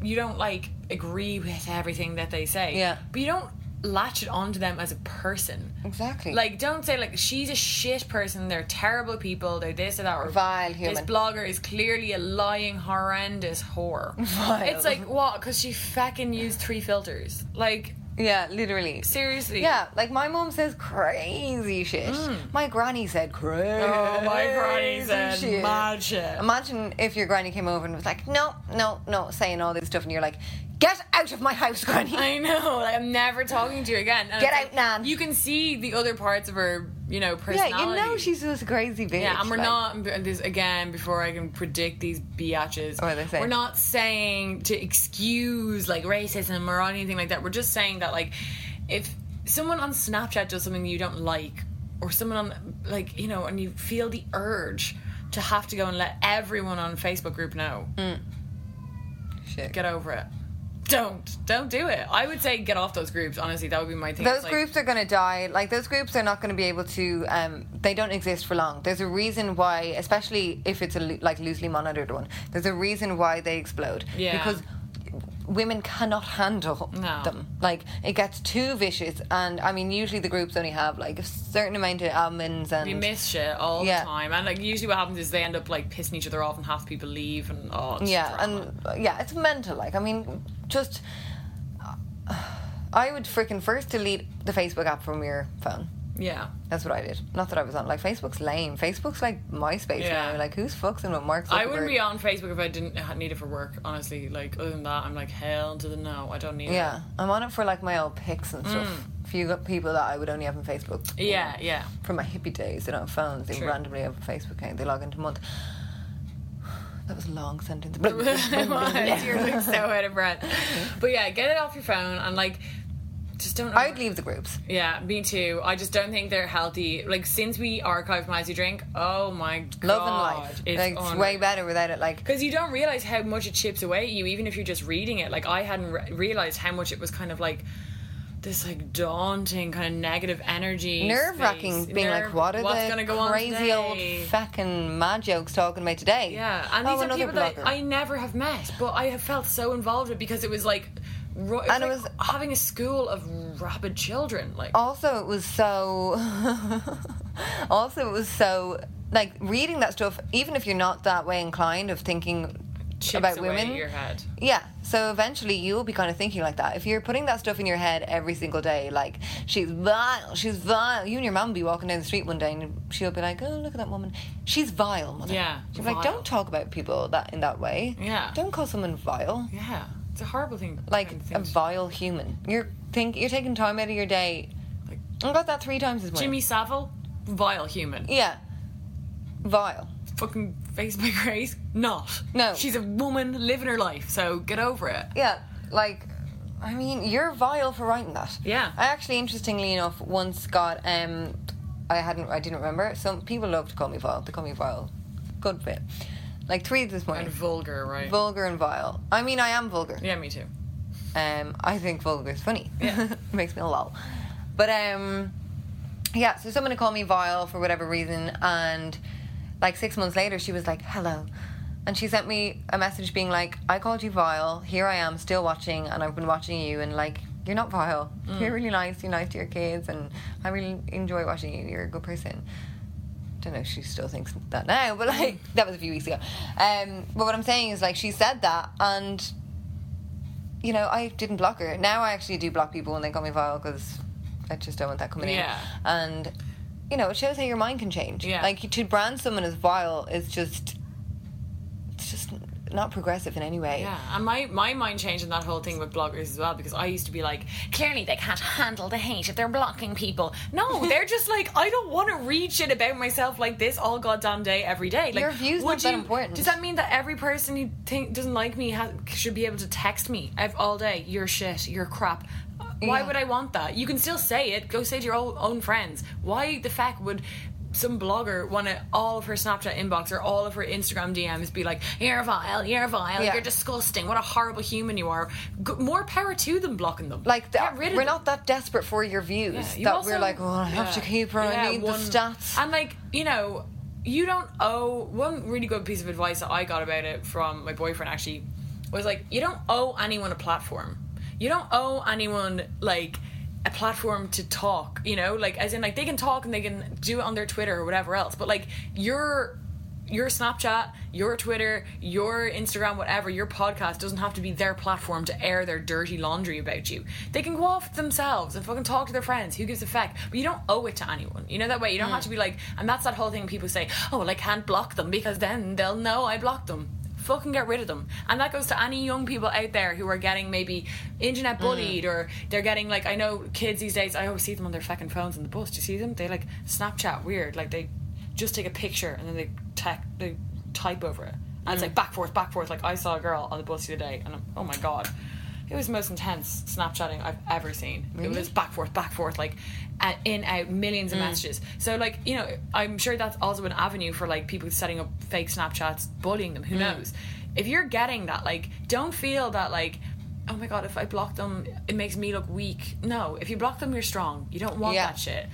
Speaker 2: you don't like agree with everything that they say.
Speaker 3: Yeah.
Speaker 2: but you don't latch it onto them as a person.
Speaker 3: Exactly.
Speaker 2: Like, don't say like she's a shit person. They're terrible people. They're this or that. Or
Speaker 3: Vile
Speaker 2: This blogger is clearly a lying, horrendous whore.
Speaker 3: Vile.
Speaker 2: It's like what? Because she fucking used three filters. Like
Speaker 3: yeah, literally.
Speaker 2: seriously.
Speaker 3: Yeah, like my mom says crazy shit. My granny said crazy.
Speaker 2: Mm. Oh, my granny said
Speaker 3: shit.
Speaker 2: mad shit.
Speaker 3: Imagine if your granny came over and was like, "No, no, no," saying all this stuff, and you're like, "Get out of my house, granny."
Speaker 2: I know. Like, I'm never talking to you again. And
Speaker 3: Get out,
Speaker 2: like,
Speaker 3: Nan.
Speaker 2: You can see the other parts of her, you know,
Speaker 3: yeah,
Speaker 2: personality.
Speaker 3: you know she's a crazy bitch.
Speaker 2: Yeah, and we're
Speaker 3: like-
Speaker 2: not. This again before I can predict these biatches.
Speaker 3: Are they saying?
Speaker 2: We're not saying to excuse like racism or anything like that. We're just saying that like if someone on Snapchat does something you don't like, or someone on like you know, and you feel the urge to have to go and let everyone on Facebook group know, mm.
Speaker 3: Shit.
Speaker 2: get over it. Don't don't do it. I would say get off those groups. Honestly, that would be my thing.
Speaker 3: Those
Speaker 2: like-
Speaker 3: groups are going to die. Like those groups are not going to be able to. Um, they don't exist for long. There's a reason why, especially if it's a like loosely monitored one. There's a reason why they explode.
Speaker 2: Yeah.
Speaker 3: Because women cannot handle
Speaker 2: No.
Speaker 3: them. Like it gets too vicious, and I mean, usually the groups only have like a certain amount of admins and
Speaker 2: You miss shit all
Speaker 3: Yeah.
Speaker 2: the time, and like usually what happens is they end up like pissing each other off, and half the people leave, and oh,
Speaker 3: yeah,
Speaker 2: drama.
Speaker 3: and yeah, it's mental. Like, I mean, just I would freaking first delete the Facebook app from your phone.
Speaker 2: yeah,
Speaker 3: That's what I did. Not that I was on. Like Facebook's lame. Facebook's like MySpace
Speaker 2: Yeah.
Speaker 3: now. Like who's fucking with Mark Zuckerberg?
Speaker 2: I wouldn't be on Facebook if I didn't need it for work. Honestly, like other than that, I'm like hell to the no. I don't need
Speaker 3: Yeah,
Speaker 2: it.
Speaker 3: Yeah, I'm on it for like my old pics and stuff.
Speaker 2: Mm.
Speaker 3: Few got people that I would only have on Facebook.
Speaker 2: Yeah, yeah.
Speaker 3: From my hippie days, they don't have phones. They
Speaker 2: True.
Speaker 3: randomly have a Facebook account. They log into a month. That was a long sentence.
Speaker 2: It was. You're like so out of breath. But yeah, get it off your phone and like just don't.
Speaker 3: I'd leave the groups.
Speaker 2: Yeah, me too. I just don't think they're healthy. Like since we archived Mighty Drink, oh my god,
Speaker 3: Love and life.
Speaker 2: it's,
Speaker 3: like, it's way better without it. Like
Speaker 2: because you don't realize how much it chips away at you, even if you're just reading it. Like I hadn't re- realized how much it was kind of like this like daunting kind of negative energy,
Speaker 3: nerve wracking, being
Speaker 2: Nerve-
Speaker 3: like, what are
Speaker 2: what's
Speaker 3: the
Speaker 2: gonna go on
Speaker 3: crazy
Speaker 2: today?
Speaker 3: old fucking mad jokes talking about today?
Speaker 2: Yeah, and
Speaker 3: Oh,
Speaker 2: these are
Speaker 3: another
Speaker 2: people that. I never have met, but I have felt so involved with because it was like, ro- it
Speaker 3: And it
Speaker 2: like
Speaker 3: was-
Speaker 2: having a school of rabid children. Like,
Speaker 3: also it was so also it was so like reading that stuff even if you're not that way inclined of thinking about women
Speaker 2: your head.
Speaker 3: yeah so eventually you'll be kind of thinking like that if you're putting that stuff in your head every single day like she's vile she's vile you and your mum will be walking down the street one day and she'll be like oh look at that woman she's vile mother
Speaker 2: Yeah,
Speaker 3: she'll be like don't talk about people that in that way
Speaker 2: Yeah.
Speaker 3: don't call someone vile
Speaker 2: Yeah, it's a horrible thing.
Speaker 3: like
Speaker 2: kind of
Speaker 3: a
Speaker 2: thing to-
Speaker 3: vile human you're think you're taking time out of your day
Speaker 2: Like-
Speaker 3: I got that three times as much
Speaker 2: Jimmy Savile, vile human.
Speaker 3: Yeah. Vile.
Speaker 2: Fucking Facebook grace, not.
Speaker 3: No.
Speaker 2: she's a woman living her life. So get over it.
Speaker 3: Yeah. Like, I mean, you're vile for writing that.
Speaker 2: Yeah.
Speaker 3: I actually, interestingly enough, once got, um, I hadn't, I didn't remember. Some people love to call me vile. They call me vile. Good bit. Like three this morning.
Speaker 2: And vulgar, right?
Speaker 3: vulgar and vile. I mean, I am vulgar.
Speaker 2: yeah, me too.
Speaker 3: Um, I think vulgar is funny.
Speaker 2: Yeah.
Speaker 3: Makes me lol. But um, yeah. So someone had called me vile for whatever reason, and like six months later, she was like, "Hello," and she sent me a message being like, "I called you vile. Here I am, still watching, and I've been watching you, and like." You're not vile. You're really nice. You're nice to your kids, and I really enjoy watching you. You're a good person. Don't know if she still thinks that now, but like that was a few weeks ago. Um, but what I'm saying is like she said that, and you know, I didn't block her. Now I actually do block people when they call me vile because I just don't want that coming
Speaker 2: Yeah.
Speaker 3: in. And you know, it shows how your mind can change.
Speaker 2: Yeah.
Speaker 3: Like to brand someone as vile is just, it's just not progressive in any way.
Speaker 2: Yeah, and my, my mind changed in that whole thing with bloggers as well because I used to be like, clearly they can't handle the hate if they're blocking people. No, they're just like, I don't want to read shit about myself like this all goddamn day every day. Like,
Speaker 3: Your view's
Speaker 2: would
Speaker 3: not that important.
Speaker 2: Does that mean that every person who think, doesn't like me has, should be able to text me all day? You're shit. You're crap. Why
Speaker 3: Yeah.
Speaker 2: would I want that? You can still say it. Go say to your own, own friends. Why the fuck would some blogger want to all of her Snapchat inbox or all of her Instagram DMs be like, "You're vile, you're vile,
Speaker 3: Yeah.
Speaker 2: you're disgusting. What a horrible human you are." G- more power to them blocking them.
Speaker 3: Like
Speaker 2: Get
Speaker 3: that,
Speaker 2: rid of
Speaker 3: we're
Speaker 2: them.
Speaker 3: not that desperate for your views
Speaker 2: Yeah, you
Speaker 3: that
Speaker 2: also-
Speaker 3: we're like, oh, I have to keep her. I need
Speaker 2: one-
Speaker 3: the stats.
Speaker 2: And like you know, you don't owe. One really good piece of advice that I got about it from my boyfriend actually was like, you don't owe anyone a platform. You don't owe anyone like a platform to talk. You know, like as in like they can talk and they can do it on their Twitter or whatever else. But like your your Snapchat, your Twitter, your Instagram, whatever, your podcast doesn't have to be their platform to air their dirty laundry about you. They can go off themselves and fucking talk to their friends. Who gives a fuck? But you don't owe it to anyone. You know that way. You don't hmm. have to be like, and that's that whole thing people say, oh, well, I can't block them because then they'll know I blocked them. Fucking get rid of them. And that goes to any young people out there who are getting maybe internet mm. bullied or they're getting like, I know kids these days, I always see them on their fucking phones in the bus. Do you see them? They like Snapchat weird. Like they just take a picture and then they tech they type over it and it's mm. like back forth back forth like I saw a girl on the bus the other day and I'm, oh my god it was the most intense Snapchatting I've ever seen. It was back forth back forth like in out millions of mm. messages. So like you know I'm sure that's also an avenue for like people setting up fake Snapchats bullying them who mm. knows? If you're getting that like don't feel that like oh my god if I block them it makes me look weak. No if you block them you're strong. You don't want
Speaker 3: Yeah.
Speaker 2: that shit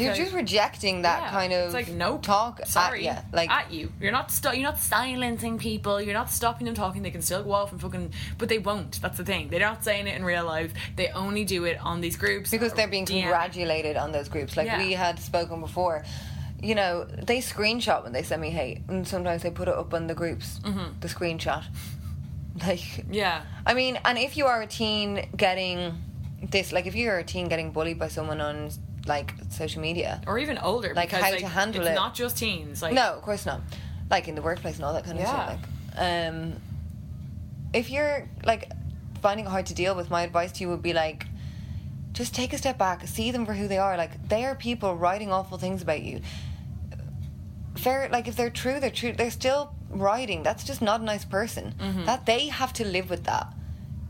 Speaker 3: You're just rejecting that
Speaker 2: yeah,
Speaker 3: kind of
Speaker 2: it's like no
Speaker 3: talk
Speaker 2: sorry
Speaker 3: at you. Like
Speaker 2: at you you're not sto- you're not silencing people you're not stopping them talking they can still go off and fucking but they won't that's the thing they're not saying it in real life they only do it on these groups
Speaker 3: because they're being
Speaker 2: DM.
Speaker 3: congratulated on those groups. Like
Speaker 2: Yeah.
Speaker 3: we had spoken before. You know, they screenshot when they send me hate, and sometimes they put it up on the groups.
Speaker 2: Mm-hmm.
Speaker 3: The screenshot. Like,
Speaker 2: yeah
Speaker 3: I mean, and if you are a teen getting this, like, if you're a teen getting bullied by someone on like social media,
Speaker 2: or even older
Speaker 3: Like,
Speaker 2: because
Speaker 3: how
Speaker 2: like,
Speaker 3: to handle
Speaker 2: it's
Speaker 3: it.
Speaker 2: not just teens like
Speaker 3: no, of course not. Like in the workplace and all that kind of stuff. Like, um, if you're like finding it hard to deal with, my advice to you would be like, just take a step back, see them for who they are. Like they are people writing awful things about you. Fair, like if they're true, they're true. They're still writing. That's just not a nice person.
Speaker 2: Mm-hmm.
Speaker 3: That they have to live with that.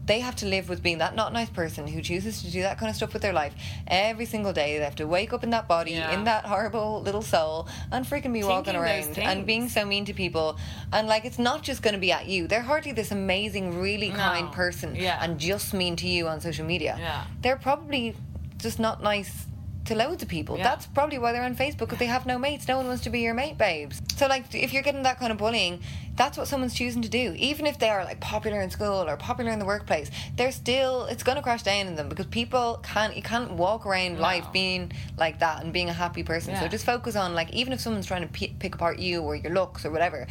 Speaker 3: They have to live with being that not nice person who chooses to do that kind of stuff with their life every single day. They have to wake up in that body,
Speaker 2: Yeah.
Speaker 3: in that horrible little soul, and freaking be walking
Speaker 2: Thinking those
Speaker 3: around and being so mean to people. And like, it's not just going to be at you. They're hardly this amazing, really
Speaker 2: No.
Speaker 3: kind person
Speaker 2: Yeah.
Speaker 3: and just mean to you on social media.
Speaker 2: Yeah.
Speaker 3: They're probably just not nice to loads of people.
Speaker 2: Yeah.
Speaker 3: That's probably why they're on Facebook because they have no mates. No one wants to be your mate, babes. So like, if you're getting that kind of bullying, that's what someone's choosing to do. Even if they are like popular in school or popular in the workplace, they're still it's going to crash down in them because people can't you can't walk around life being like that and being a happy person. So just focus on like even if someone's trying to p- pick apart you or your looks or whatever,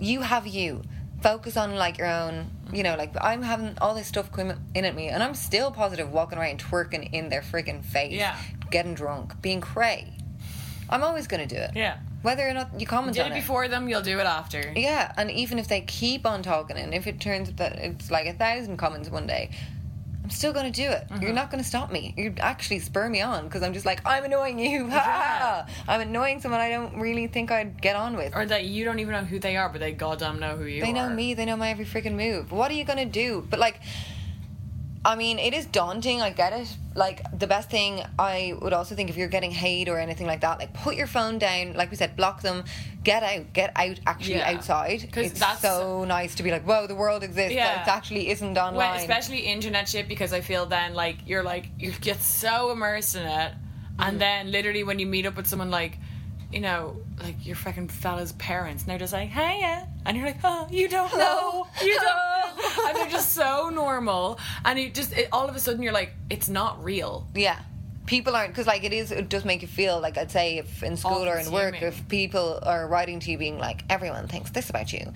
Speaker 3: you have you. Focus on like your own, you know, like I'm having all this stuff coming in at me, and I'm still positive walking around twerking in their freaking face,
Speaker 2: Yeah.
Speaker 3: getting drunk, being cray. I'm always going to do it.
Speaker 2: Yeah.
Speaker 3: Whether or not you comment
Speaker 2: did
Speaker 3: on
Speaker 2: it before them you'll do it after
Speaker 3: Yeah, and even if they keep on talking, and if it turns that it's like a thousand comments one day, still going to do it.
Speaker 2: Mm-hmm.
Speaker 3: You're not going to stop me. You actually spur me on because I'm just like, I'm annoying you. Ha. I'm annoying someone I don't really think I'd get on with.
Speaker 2: or that you don't even know who they are but they goddamn know who you
Speaker 3: They
Speaker 2: are They
Speaker 3: know me. They know my every freaking move. What are you gonna do? But like, I mean, it is daunting. I get it. Like the best thing I would also think if you're getting hate or anything like that, like put your phone down. Like we said, block them. Get out. Get out. Actually
Speaker 2: Yeah.
Speaker 3: outside.
Speaker 2: 'Cause
Speaker 3: It's
Speaker 2: that's-
Speaker 3: so nice to be like, whoa, the world exists.
Speaker 2: Yeah.
Speaker 3: But it actually isn't online.
Speaker 2: Well, especially internet shit because I feel then like you're like you get so immersed in it,
Speaker 3: Mm.
Speaker 2: and then literally when you meet up with someone like, you know, like your fucking fella's parents, and they're just like, "Hiya," and you're like, "Oh, you don't know, you don't know," and they're just so normal, and you just it, all of a sudden you're like, it's not real.
Speaker 3: Yeah. People aren't because like it is. It does make you feel like I'd say if in school or in work, if people are writing to you being like everyone thinks this about you,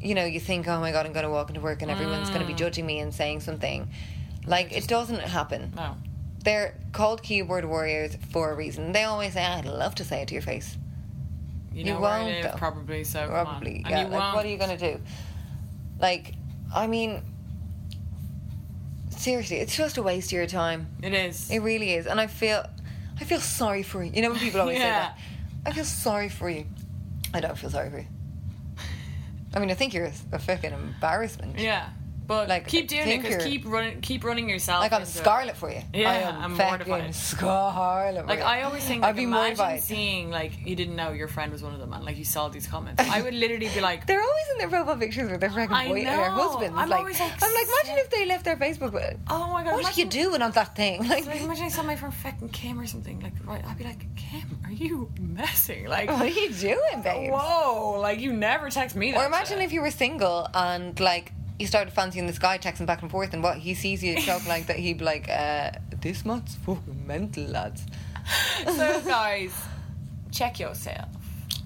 Speaker 3: you know, you think oh my god, I'm going to walk into work and everyone's going to be mm. judging me and saying something. Like it doesn't happen.
Speaker 2: No.
Speaker 3: They're called keyboard warriors for a reason. They always say, "I'd love to say it to your face."
Speaker 2: You know
Speaker 3: won't,
Speaker 2: live,
Speaker 3: though.
Speaker 2: probably. So.
Speaker 3: Probably,
Speaker 2: And
Speaker 3: yeah.
Speaker 2: you
Speaker 3: Like,
Speaker 2: won't.
Speaker 3: what are you going to do? Like, I mean, seriously, it's just a waste of your time.
Speaker 2: It is.
Speaker 3: It really is, and I feel, I feel sorry for you. You know when people always say that. I feel sorry for you. I don't feel sorry for you. I mean, I think you're a, a fucking embarrassment.
Speaker 2: yeah. But
Speaker 3: Like,
Speaker 2: keep doing it because keep running, keep running yourself.
Speaker 3: Like I'm scarlet for you.
Speaker 2: Yeah,
Speaker 3: I am
Speaker 2: I'm
Speaker 3: fucking
Speaker 2: mortified.
Speaker 3: Scarlet. for
Speaker 2: Like
Speaker 3: you.
Speaker 2: I always think,
Speaker 3: I'd be
Speaker 2: imagine
Speaker 3: mortified.
Speaker 2: seeing like you didn't know your friend was one of them, and like you saw these comments. I would literally be like,
Speaker 3: They're always in their profile pictures with their freaking boy, their husband.
Speaker 2: I'm
Speaker 3: like,
Speaker 2: always like,
Speaker 3: I'm like, imagine if they left their Facebook. With,
Speaker 2: "Oh my god,
Speaker 3: what are you doing on that thing? Like,
Speaker 2: Like, imagine I saw my friend fucking Kim or something. Like, right, I'd be like, Kim, are you messing? Like,
Speaker 3: what are you doing, babe?
Speaker 2: whoa, like you never text me that.
Speaker 3: Or imagine
Speaker 2: shit.
Speaker 3: if you were single and like you started fancying this guy, texting back and forth, and what he sees you talk like that, he'd be like, uh, "This month's fucking mental, lads."
Speaker 2: so, guys, check yourself.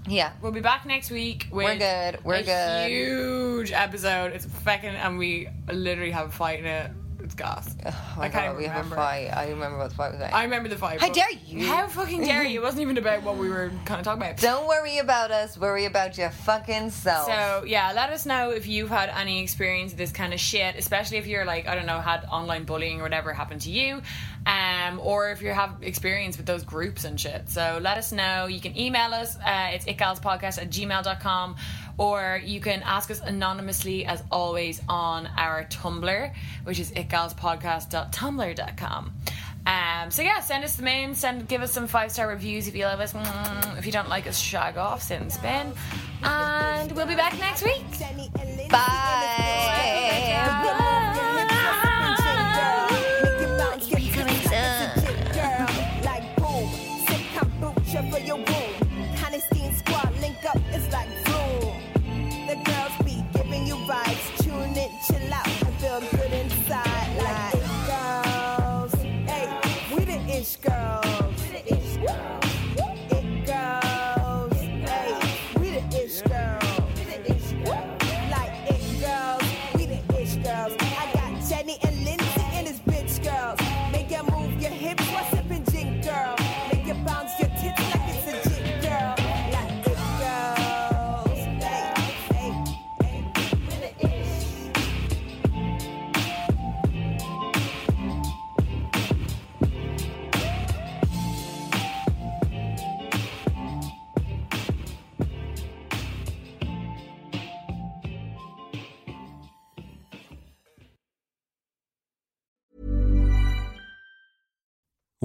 Speaker 3: Yeah,
Speaker 2: We'll be back next week with
Speaker 3: We're good, we're good.
Speaker 2: huge episode. It's fucking, and we literally have a fight in it. Gas.
Speaker 3: oh
Speaker 2: I can't
Speaker 3: god, we have a
Speaker 2: remember.
Speaker 3: fight. I remember what the fight was like.
Speaker 2: I remember the fight.
Speaker 3: How dare you.
Speaker 2: How fucking dare you? It wasn't even about what we were kind of talking about.
Speaker 3: Don't worry about us. Worry about your fucking self.
Speaker 2: So yeah, let us know if you've had any experience of this kind of shit, especially if you're like I don't know had online bullying or whatever happen to you, um, or if you have experience with those groups and shit. So let us know. You can email us. Uh, it's itgalspodcast at gmail.com or you can ask us anonymously as always on our Tumblr, which is itgalspodcast.tumblr.com. Um, so yeah, send us the in. Send, give us some five star reviews if you love us. Mm, if you don't like us, shag off, sit and spin. And we'll be back next week.
Speaker 1: Jenny and Lindsay